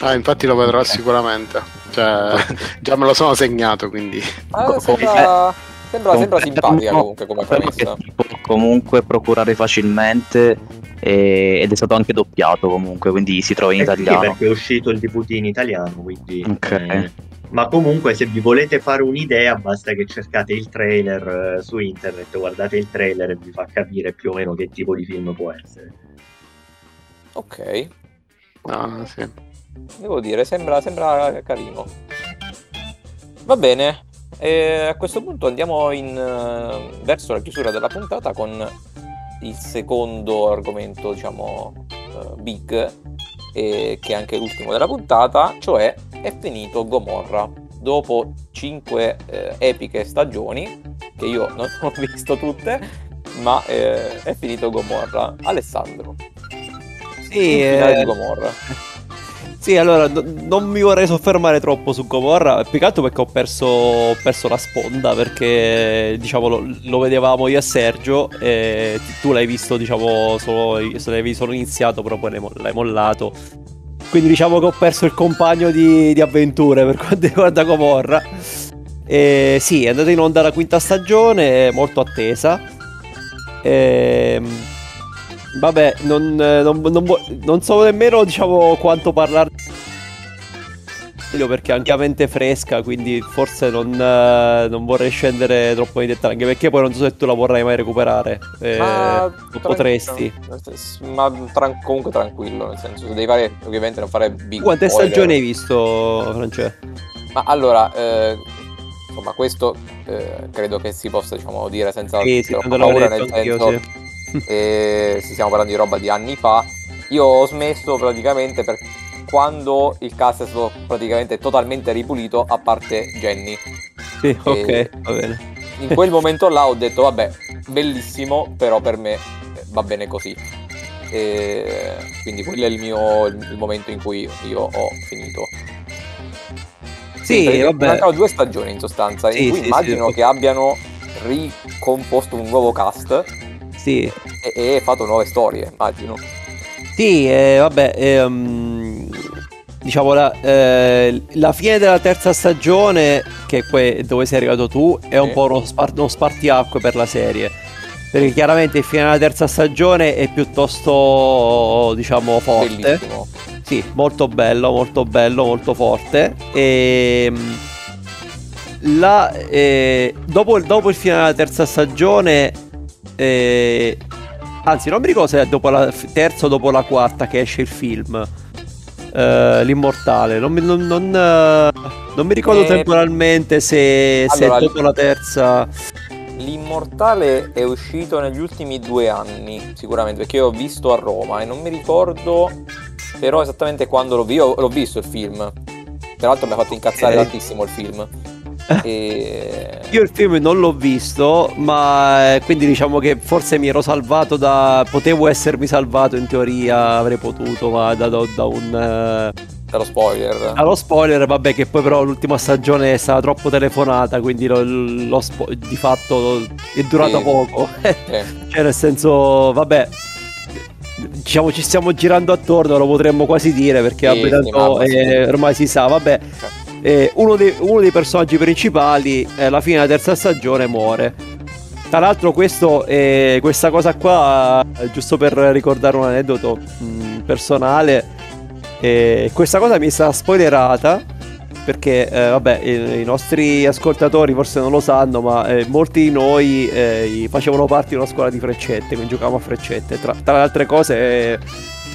Ah, infatti lo vedrò sicuramente. Cioè, già me lo sono segnato, quindi. Ah, sembra, sembra, sembra simpatica comunque come premessa. Che si può comunque procurare facilmente e- ed è stato anche doppiato comunque, quindi si trova in Eh sì, italiano. perché è uscito il DVD in italiano quindi Ok. eh, ma comunque se vi volete fare un'idea basta che cercate il trailer eh, su internet guardate il trailer e vi fa capire più o meno che tipo di film può essere Ok, Ah, sì. devo dire, sembra, sembra carino. Va bene, e a questo punto andiamo in, eh, verso la chiusura della puntata con il secondo argomento, diciamo, eh, big, e che è anche l'ultimo della puntata, cioè è finito Gomorra. Dopo cinque eh, epiche stagioni, che io non ho visto tutte, ma eh, è finito Gomorra. Alessandro, Sì, finale eh, di Gomorra. Sì, allora no- non mi vorrei soffermare troppo su Gomorra, più che altro perché ho perso, ho perso la sponda, perché diciamo lo, lo vedevamo io e Sergio, e tu l'hai visto diciamo solo, l'avevi solo iniziato, però poi l'hai mollato. Quindi diciamo che ho perso il compagno di, di avventure per quanto riguarda Gomorra. E sì, è andata in onda la quinta stagione, molto attesa. Ehm, vabbè, non, non- non vo- non so nemmeno diciamo quanto parlare perché è ampiamente fresca, quindi forse non, eh, non vorrei scendere troppo nei dettagli, anche perché poi non so se tu la vorrai mai recuperare. Eh, Ma potresti. Ma tran- comunque tranquillo, nel senso, se devi fare, ovviamente non fare big Quante spoiler. stagioni hai visto, France? Ma allora, eh, insomma, questo eh, credo che si possa, diciamo, dire senza Sì, sì, paura, nel senso, sì. Eh, si stiamo parlando di roba di anni fa. Io ho smesso praticamente per quando il cast è stato praticamente totalmente ripulito, a parte Jenny. Sì, ok, E- va bene. In quel momento là ho detto, vabbè, bellissimo, però per me eh, va bene così. E quindi quello è il mio il momento in cui io ho finito. Sì, vabbè. Mancano due stagioni in sostanza, Sì, in cui sì, immagino che abbiano ricomposto un nuovo cast Sì, e, e fatto nuove storie, immagino. Sì, eh, vabbè, ehm, diciamo la, eh, la fine della terza stagione, che è que- dove sei arrivato tu, è un Sì. po' uno, spar- uno spartiacque per la serie. Perché chiaramente il fine della terza stagione è piuttosto, diciamo, forte. Bellissimo. Sì, molto bello, molto bello, molto forte. E la, eh, dopo, dopo il finale della terza stagione, eh, anzi, non mi ricordo se è dopo la terza o dopo la quarta che esce il film. eh, L'immortale, non mi, non, non, eh, non mi ricordo Eh, temporalmente se, se allora, dopo la terza. L'immortale è uscito negli ultimi due anni, sicuramente, perché io l'ho visto a Roma e non mi ricordo però esattamente quando l'ho visto. Io l'ho visto il film. Tra l'altro mi ha fatto incazzare tantissimo il film. E... Io il film non l'ho visto, ma eh, quindi diciamo che forse mi ero salvato da. Potevo essermi salvato in teoria, avrei potuto, ma da, da- da un. eh, Dallo spoiler. Allo spoiler, vabbè, che poi però l'ultima stagione è stata troppo telefonata, quindi lo, lo spo- di fatto è durato Sì. poco. Eh, cioè, nel senso, vabbè. Diciamo ci stiamo girando attorno, lo potremmo quasi dire perché Sì, vabbè, sì, tanto, eh, ormai si sa, vabbè. Eh, uno, dei, uno dei personaggi principali, eh, alla fine della terza stagione, muore. tra l'altro questo, eh, questa cosa qua, giusto per ricordare un aneddoto mh, personale, eh, questa cosa mi è stata spoilerata perché eh, vabbè i, i, nostri ascoltatori forse non lo sanno ma eh, molti di noi facevano parte di una scuola di freccette quindi giocavamo a freccette tra, tra le altre cose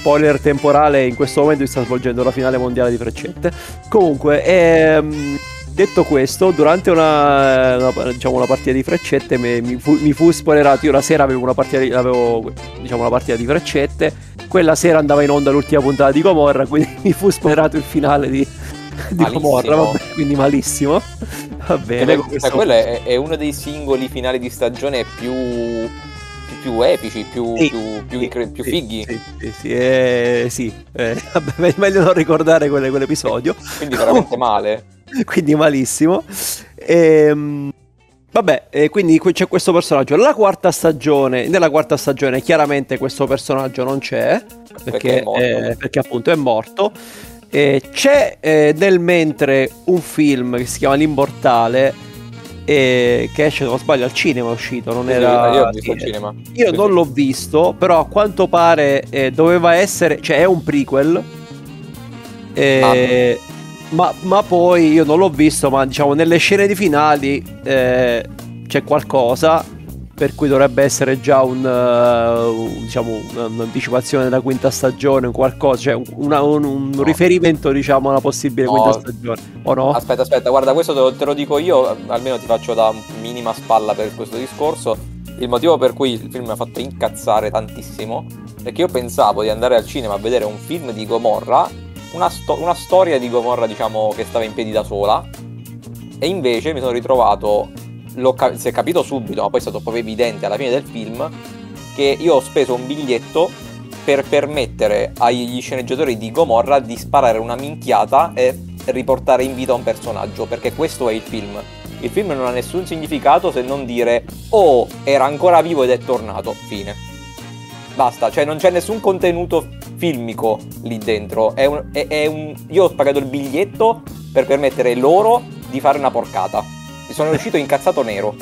spoiler temporale in questo momento si sta svolgendo la finale mondiale di freccette comunque ehm, detto questo durante una, una, diciamo, una partita di freccette mi, mi, fu, mi, fu, spoilerato io la sera avevo una partita di, avevo, diciamo, una partita di freccette quella sera andava in onda l'ultima puntata di Gomorra quindi mi fu spoilerato il finale di di Gomorra, vabbè, quindi malissimo. Va bene. Questo... Quello è, è, uno dei singoli finali di stagione più, più, più epici, più, sì, più, sì, più fighi. Sì, sì, sì, eh, sì. Eh, vabbè, meglio non ricordare quelle, quell'episodio. quindi veramente male. quindi malissimo. Ehm... Vabbè, eh, quindi c'è questo personaggio. La quarta stagione, nella quarta stagione chiaramente questo personaggio non c'è, perché, perché, eh, perché appunto è morto. Eh, c'è eh, nel mentre un film che si chiama L'Immortale eh, che esce, se non sbaglio, al cinema è uscito, non sì, era... Io, visto al cinema. io sì, non sì. l'ho visto, però a quanto pare eh, doveva essere, cioè è un prequel. Eh, ah. ma, ma, poi io non l'ho visto, ma diciamo nelle scene di finali eh, c'è qualcosa per cui dovrebbe essere già un, uh, diciamo, un'anticipazione della quinta stagione, un qualcosa, cioè una, un, un no. riferimento diciamo alla possibile no. quinta stagione, o no? Aspetta, aspetta, guarda, questo te lo, te lo, dico io, almeno ti faccio da minima spalla per questo discorso. Il motivo per cui il film mi ha fatto incazzare tantissimo è che io pensavo di andare al cinema a vedere un film di Gomorra, una, sto- una storia di Gomorra, diciamo, che stava in piedi da sola, e invece mi sono ritrovato cap- si è capito subito, ma poi è stato proprio evidente alla fine del film, che io ho speso un biglietto per permettere agli sceneggiatori di Gomorra di sparare una minchiata e riportare in vita un personaggio, perché questo è il film. Il film non ha nessun significato se non dire oh, era ancora vivo ed è tornato, fine. Basta, cioè non c'è nessun contenuto filmico lì dentro. È un, è, è un... Io ho pagato il biglietto per permettere loro di fare una porcata sono uscito incazzato nero.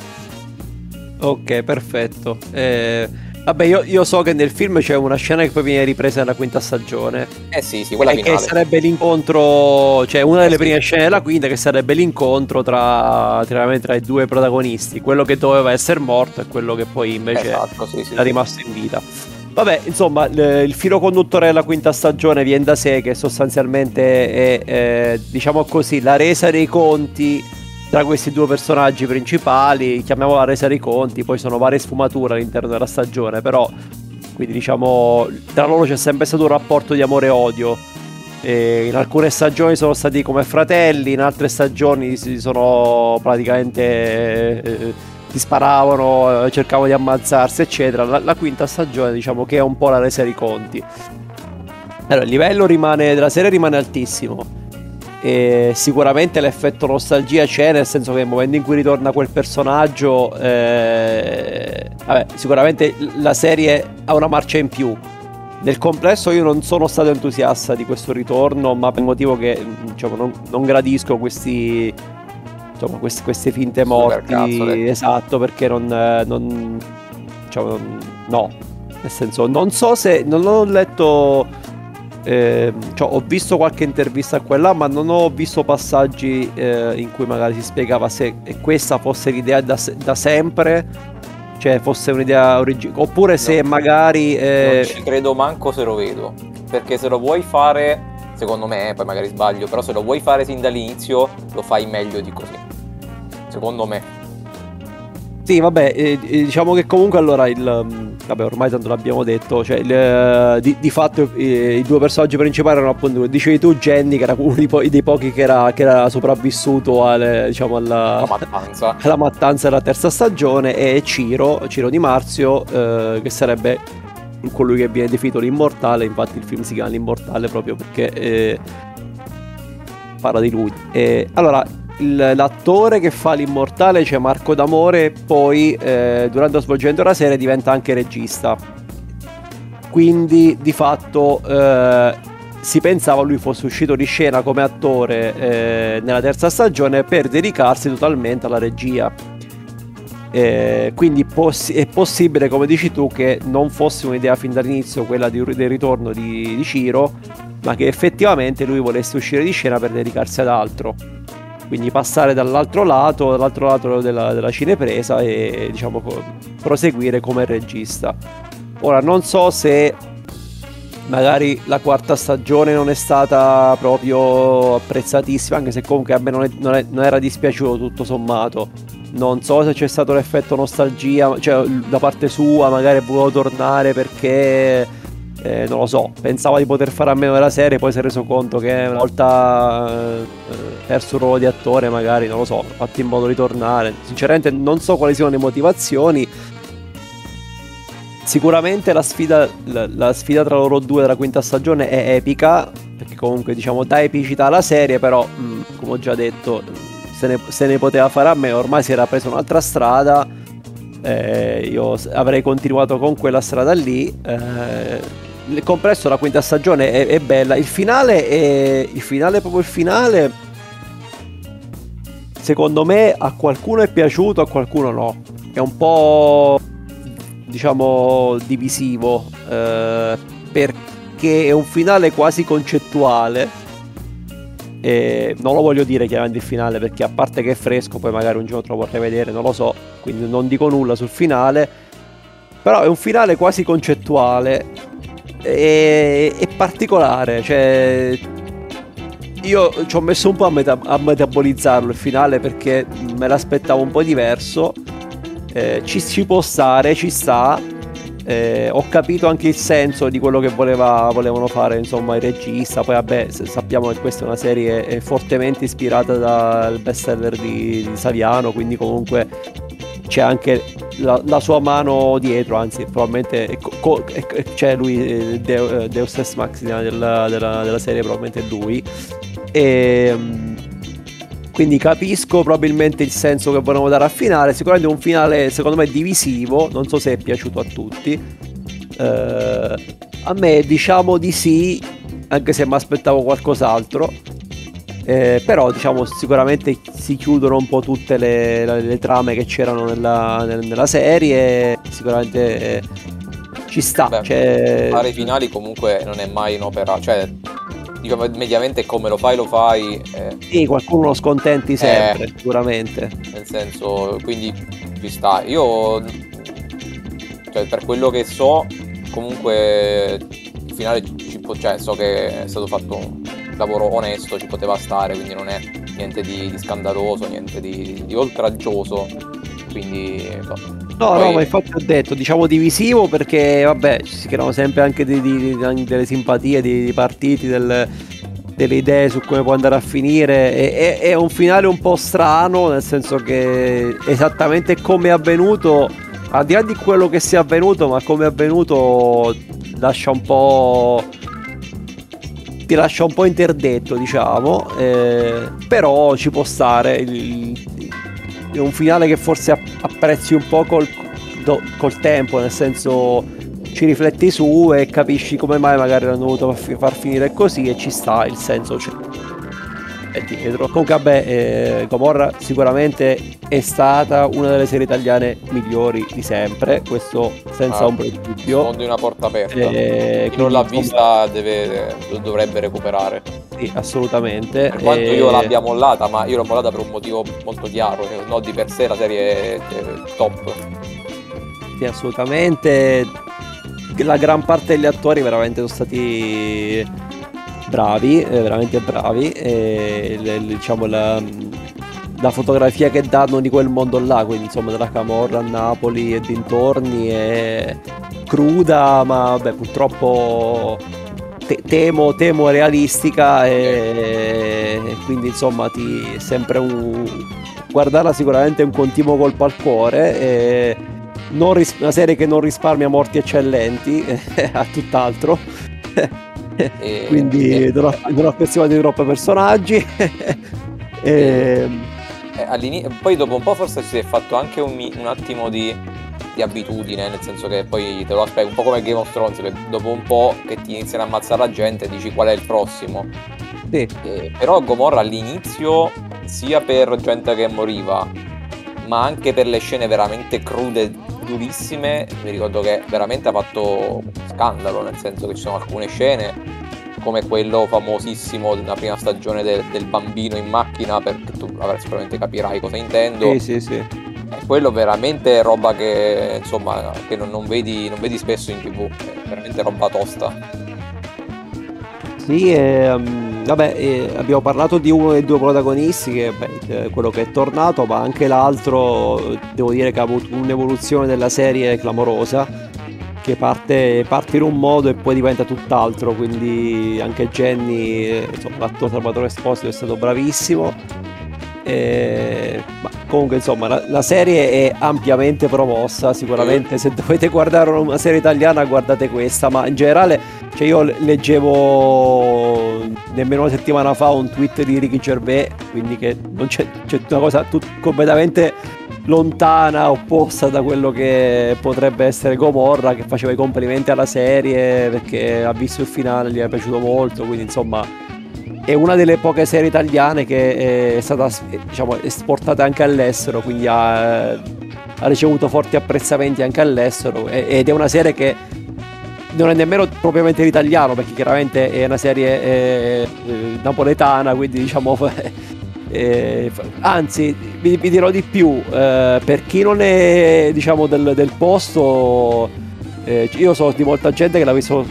Ok, perfetto. Eh, vabbè, io, io, so che nel film c'è una scena che poi viene ripresa nella quinta stagione. Eh sì, sì, quella finale. Che sarebbe l'incontro, cioè una delle eh, prime sì. scene della quinta che sarebbe l'incontro tra, tra, tra, i due protagonisti, quello che doveva essere morto e quello che poi invece esatto, sì, sì, è rimasto in vita. Vabbè, insomma, il filo conduttore della quinta stagione viene da sé che sostanzialmente è, è diciamo così, la resa dei conti tra questi due personaggi principali, chiamiamola resa dei conti, poi sono varie sfumature all'interno della stagione, però quindi diciamo tra loro c'è sempre stato un rapporto di amore e odio. E in alcune stagioni sono stati come fratelli, in altre stagioni si sono praticamente eh, si sparavano, eh, cercavano di ammazzarsi, eccetera. La, la, quinta stagione, diciamo che è un po' la resa dei conti. Allora, il livello rimane, della serie rimane altissimo e sicuramente l'effetto nostalgia c'è, nel senso che nel momento in cui ritorna quel personaggio, eh, vabbè, sicuramente la serie ha una marcia in più. Nel complesso io non sono stato entusiasta di questo ritorno, ma per il motivo che diciamo, non, non, gradisco questi, insomma, queste, queste finte morti. Esatto, perché non, non, diciamo, no, nel senso, non so se non ho letto eh, cioè, ho visto qualche intervista a quella, ma non ho visto passaggi eh, in cui magari si spiegava se questa fosse l'idea da, da sempre, cioè fosse un'idea originale, oppure se magari... Eh... Non ci credo manco se lo vedo, perché se lo vuoi fare, secondo me, poi magari sbaglio, però se lo vuoi fare sin dall'inizio lo fai meglio di così, secondo me. Sì, vabbè, eh, diciamo che comunque allora il... Vabbè, ormai tanto l'abbiamo detto, cioè il, eh, di, di, fatto eh, i due personaggi principali erano appunto, dicevi tu Jenny, che era uno dei, po- dei pochi che era, che era sopravvissuto alle, diciamo, alla, mattanza. alla mattanza della terza stagione, e Ciro, Ciro Di Marzio, eh, che sarebbe colui che viene definito l'immortale, infatti il film si chiama l'immortale proprio perché eh, parla di lui. E, allora, l'attore che fa l'immortale, cioè Marco D'Amore, poi eh, durante lo svolgimento della serie diventa anche regista. Quindi di fatto eh, si pensava lui fosse uscito di scena come attore eh, nella terza stagione per dedicarsi totalmente alla regia. Eh, quindi possi- è possibile, come dici tu, che non fosse un'idea fin dall'inizio quella di- del ritorno di, di Ciro, ma che effettivamente lui volesse uscire di scena per dedicarsi ad altro. Quindi passare dall'altro lato, dall'altro lato della, della cinepresa e diciamo proseguire come regista. Ora non so se magari la quarta stagione non è stata proprio apprezzatissima, anche se comunque a me non, è- non è- non era dispiaciuto tutto sommato. Non so se c'è stato l'effetto nostalgia, cioè da parte sua, magari è voluto tornare perché eh, non lo so, pensava di poter fare a meno della serie, poi si è reso conto che una volta eh, perso il ruolo di attore, magari non lo so, fatto in modo di tornare. Sinceramente non so quali siano le motivazioni. Sicuramente la sfida, la, la sfida tra loro due della quinta stagione è epica, perché comunque diciamo dà epicità alla serie, però mh, come ho già detto se ne, se ne poteva fare a me, ormai si era presa un'altra strada, eh, io avrei continuato con quella strada lì. eh, il compresso la quinta stagione è, è bella, il finale è il finale proprio il finale. Secondo me a qualcuno è piaciuto, a qualcuno no. È un po' diciamo divisivo eh, perché è un finale quasi concettuale. E non lo voglio dire chiaramente il finale perché a parte che è fresco, poi magari un giorno lo vorrei vedere, non lo so, quindi non dico nulla sul finale. Però è un finale quasi concettuale e, e particolare, cioè io ci ho messo un po' a, meta- a metabolizzarlo il finale perché me l'aspettavo un po' diverso. Eh, ci, ci può stare, ci sta. Eh, ho capito anche il senso di quello che voleva- volevano fare insomma il regista. Poi, vabbè, sappiamo che questa è una serie fortemente ispirata dal bestseller di, di Saviano. Quindi, comunque, c'è anche la, la sua mano dietro. Anzi, probabilmente è co- co- è- è- c'è lui, eh, Deu- eh, Deus Ex Machina della, della- della serie, probabilmente è lui. E, mm, quindi capisco probabilmente il senso che volevano dare al finale. Sicuramente un finale, secondo me, divisivo. Non so se è piaciuto a tutti. Eh, a me, diciamo di sì, anche se mi aspettavo qualcos'altro. Eh, però, diciamo, sicuramente si chiudono un po' tutte le, le- le trame che c'erano nella, nel- nella serie. Sicuramente eh, ci sta. Beh, cioè- Fare i finali comunque non è mai un'opera, cioè diciamo mediamente come lo fai lo fai, eh, Sì, qualcuno lo scontenti sempre, sicuramente. nel senso, quindi ci sta. Io, cioè, per quello che so, comunque il finale ci può, cioè, so che è stato fatto un lavoro onesto, ci poteva stare, quindi non è niente di, di scandaloso, niente di, di oltraggioso. Quindi, no. No, Poi- no, ma infatti ho detto, diciamo divisivo perché, vabbè, ci si creano sempre anche di- di- di- delle simpatie di, di partiti, del- delle idee su come può andare a finire. E- È, è un finale un po' strano, nel senso che esattamente come è avvenuto, al di là di quello che sia avvenuto, ma come è avvenuto lascia un po'... ti lascia un po' interdetto, diciamo, eh, però ci può stare. il- è un finale che forse app- apprezzi un po' col, col tempo, nel senso ci rifletti su e capisci come mai magari l'hanno dovuto far finire così e ci sta il senso. Cioè, è dietro. Comunque, vabbè, eh, Gomorra sicuramente è stata una delle serie italiane migliori di sempre, questo senza Ah, ombra di dubbio. Sfondi una porta aperta. Eh, Chi non l'ha vista deve, lo dovrebbe recuperare. Sì, assolutamente. Per quanto Eh, io l'abbia mollata, ma io l'ho mollata per un motivo molto chiaro, cioè, no di per sé la serie è è top. Sì, assolutamente. La gran parte degli attori veramente sono stati bravi, eh, veramente bravi. E le- diciamo la, la fotografia che danno di quel mondo là, quindi insomma della Camorra a Napoli e dintorni è cruda, ma vabbè, purtroppo te- temo, temo realistica e, e quindi insomma ti è sempre un guardarla sicuramente è un continuo colpo al cuore e ris- una serie che non risparmia morti eccellenti a tutt'altro E- quindi e- affezionato di troppo ai personaggi e, eh, all'ini- poi dopo un po' forse si è fatto anche un, un attimo di, di abitudine, nel senso che poi te lo aspetti, un po' come Game of Thrones, che dopo un po' che ti iniziano a ammazzare la gente dici qual è il prossimo. sì, però Gomorra all'inizio, sia per gente che moriva, ma anche per le scene veramente crude, durissime, mi ricordo che veramente ha fatto scandalo, nel senso che ci sono alcune scene come quello famosissimo della prima stagione de- del bambino in macchina, perché tu avrai, sicuramente capirai cosa intendo. Sì, sì, sì. Quello veramente è roba che insomma che non, non vedi, non vedi spesso in tv, è veramente roba tosta. Sì, ehm, vabbè, eh, abbiamo parlato di uno dei due protagonisti, che beh, è quello che è tornato, ma anche l'altro, devo dire che ha avuto un'evoluzione della serie clamorosa, che parte, parte in un modo e poi diventa tutt'altro, quindi anche Jenny, eh, insomma, l'attore Salvatore Esposito è stato bravissimo. E, ma comunque insomma la, la serie è ampiamente promossa sicuramente se dovete guardare una serie italiana guardate questa ma in generale cioè io leggevo nemmeno una settimana fa un tweet di Ricky Gervais, quindi che non c'è, c'è una cosa tut, completamente lontana, opposta da quello che potrebbe essere Gomorra, che faceva i complimenti alla serie perché ha visto il finale, gli è piaciuto molto, quindi insomma è una delle poche serie italiane che è stata diciamo, esportata anche all'estero, quindi ha, ha ricevuto forti apprezzamenti anche all'estero ed è una serie che non è nemmeno propriamente l'italiano perché chiaramente è una serie eh, eh, napoletana quindi diciamo eh, anzi vi, vi, dirò di più eh, per chi non è diciamo del, del posto eh, io so di molta gente che l'ha visto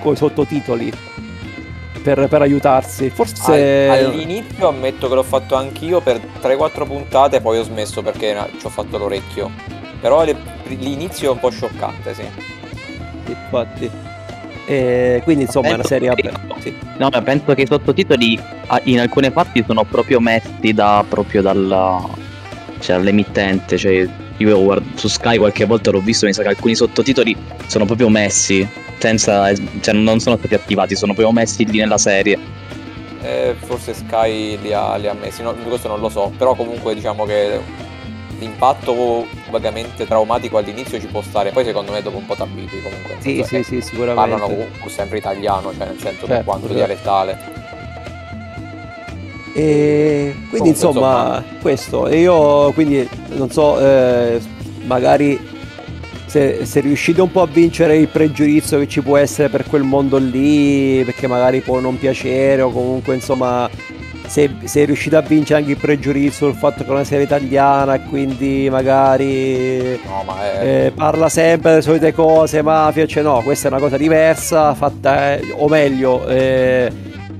con i sottotitoli per, per, aiutarsi. Forse all'inizio ammetto che l'ho fatto anch'io per 3-4 puntate poi ho smesso perché ci ho fatto l'orecchio. Però l'inizio è un po' scioccante sì infatti. E quindi insomma è una serie che, sì. No, ma penso che i sottotitoli in alcune parti sono proprio messi da proprio dalla cioè dall'emittente, cioè io guardo, su Sky qualche volta l'ho visto, mi sa che alcuni sottotitoli sono proprio messi senza cioè non sono stati attivati, sono proprio messi lì nella serie. Eh, forse Sky li ha, li ha messi, no, questo non lo so, però comunque diciamo che l'impatto vagamente traumatico all'inizio ci può stare, poi secondo me dopo un po' t'abitui comunque. Sì, sì, sì, sicuramente. Parlano comunque sempre italiano, cioè nel senso certo, quanto certo. dialettale. E quindi insomma, insomma, questo. E io quindi non so, eh, magari se, se, riuscite un po' a vincere il pregiudizio che ci può essere per quel mondo lì, perché magari può non piacere o comunque insomma se, se riuscito a vincere anche il pregiudizio sul fatto che è una serie italiana e quindi magari no, è... eh, parla sempre delle solite cose, mafia, cioè no, questa è una cosa diversa, fatta, eh, o meglio, eh,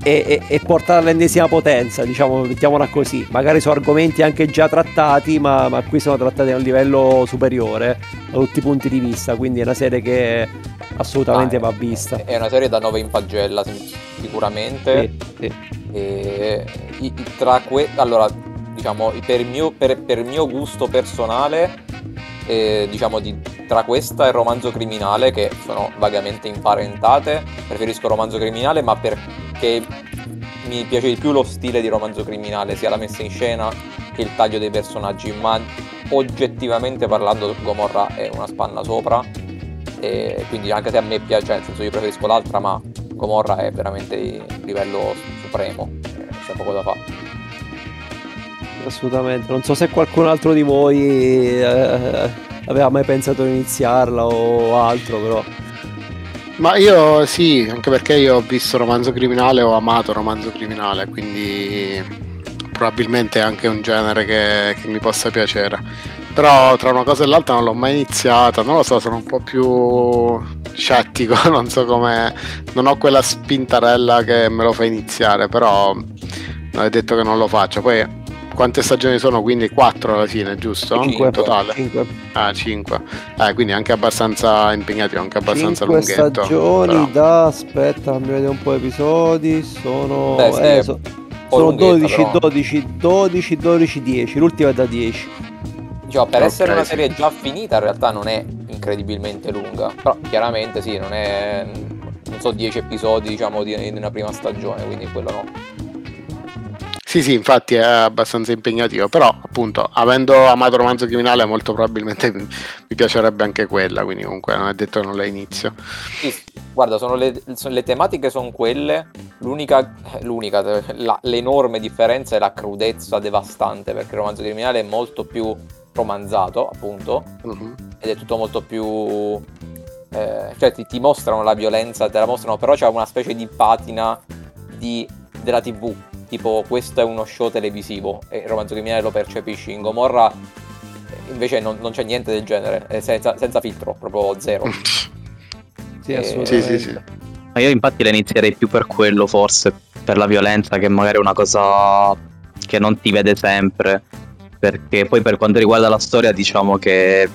e, e, portata all'ennesima potenza, diciamo, mettiamola così. Magari sono argomenti anche già trattati, ma, ma, qui sono trattati a un livello superiore da tutti i punti di vista, quindi è una serie che assolutamente ah, va vista. È una serie da 9 in pagella, sicuramente. Sì, sì e, tra que- allora, diciamo, per il mio, per, per mio gusto personale, eh, diciamo, di, tra questa e il romanzo criminale, che sono vagamente imparentate, preferisco il romanzo criminale, ma perché mi piace di più lo stile di romanzo criminale, sia la messa in scena che il taglio dei personaggi, ma oggettivamente parlando Gomorra è una spanna sopra, e quindi anche se a me piace, nel senso io preferisco l'altra, ma Gomorra è veramente di livello supremo, eh, c'è poco da fare. Assolutamente, non so se qualcun altro di voi eh, aveva mai pensato di iniziarla o altro, però. Ma io sì, anche perché io ho visto romanzo criminale, ho amato romanzo criminale, quindi probabilmente è anche un genere che, che mi possa piacere. Però tra una cosa e l'altra non l'ho mai iniziata, non lo so, sono un po' più scettico, non so come... Non ho quella spintarella che me lo fa iniziare, però non è detto che non lo faccio. Poi quante stagioni sono? Quindi 4 alla fine, giusto? 5 in totale. 5. Ah, 5. Eh, quindi anche abbastanza impegnativo, anche abbastanza 5 lunghetto. stagioni però. da aspetta, mi vedere un po' di episodi, sono Beh, sì, eh, so, sono 12, 12, 12, 12, 10, l'ultima è da 10. Diciamo, per okay, essere una serie già finita in realtà non è incredibilmente lunga, però chiaramente sì, non è, non so, 10 episodi diciamo di, di una prima stagione, quindi quello no. Sì, sì, infatti è abbastanza impegnativo, però appunto, avendo amato romanzo criminale, molto probabilmente mi piacerebbe anche quella, quindi comunque non è detto che non la inizio. Sì, guarda, sono le, le, tematiche sono quelle, l'unica, l'unica la, l'enorme differenza è la crudezza devastante, perché il romanzo criminale è molto più romanzato, appunto, Mhm. Ed è tutto molto più... eh, cioè ti, ti mostrano la violenza, te la mostrano, però c'è una specie di patina di- della tv, tipo questo è uno show televisivo e il romanzo criminale lo percepisci. In Gomorra eh, invece non, non c'è niente del genere, è senza, senza filtro, proprio zero. Sì, Eh, assolutamente. Sì, sì, sì. Ma io infatti la inizierei più per quello, forse, per la violenza, che magari è una cosa che non ti vede sempre. Perché poi per quanto riguarda la storia, diciamo che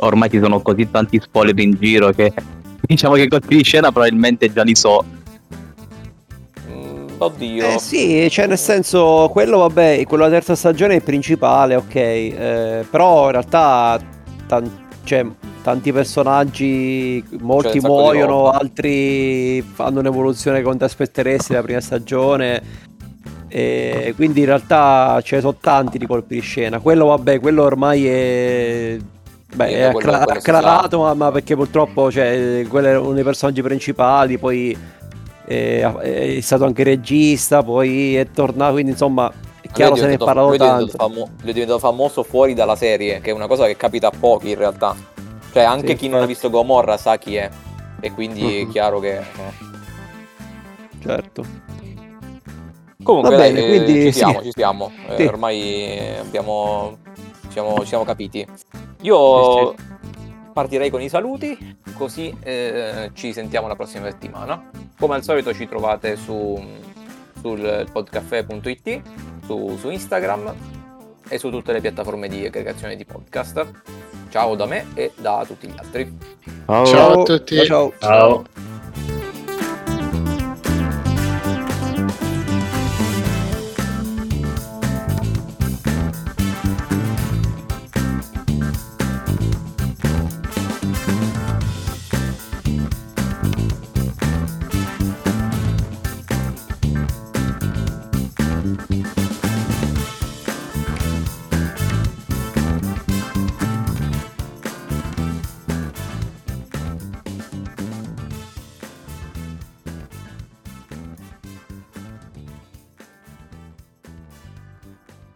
ormai ci sono così tanti spoiler in giro che diciamo che colpi di scena probabilmente già li so. Mm, oddio. Eh sì, cioè nel senso, quello vabbè, quello della terza stagione è il principale, ok, eh, però in realtà tan- cioè, tanti personaggi, molti di muoiono, altri fanno un'evoluzione che non ti aspetteresti dalla prima stagione. E quindi in realtà ce ne sono tanti di colpi di scena. Quello vabbè, quello ormai è... Beh, Sì, è si acclarato, ma, ma perché purtroppo cioè, quello è uno dei personaggi principali, poi è, è stato anche regista, poi è tornato, quindi insomma è chiaro se ne è parlato lui è tanto. famo- lui è diventato famoso fuori dalla serie, che è una cosa che capita a pochi in realtà. Cioè, anche Sì, chi non ha visto Gomorra sa chi è. E quindi è chiaro che. eh. Certo. Comunque, Va dai, bene, eh, quindi ci sì. siamo, ci siamo. Eh, Sì. ormai abbiamo. Siamo, ci siamo capiti. Io partirei con i saluti, così eh, ci sentiamo la prossima settimana. Come al solito ci trovate su sul podcaffè.it, su, su Instagram e su tutte le piattaforme di aggregazione di podcast. Ciao da me e da tutti gli altri. Ciao a tutti. ciao. Ciao.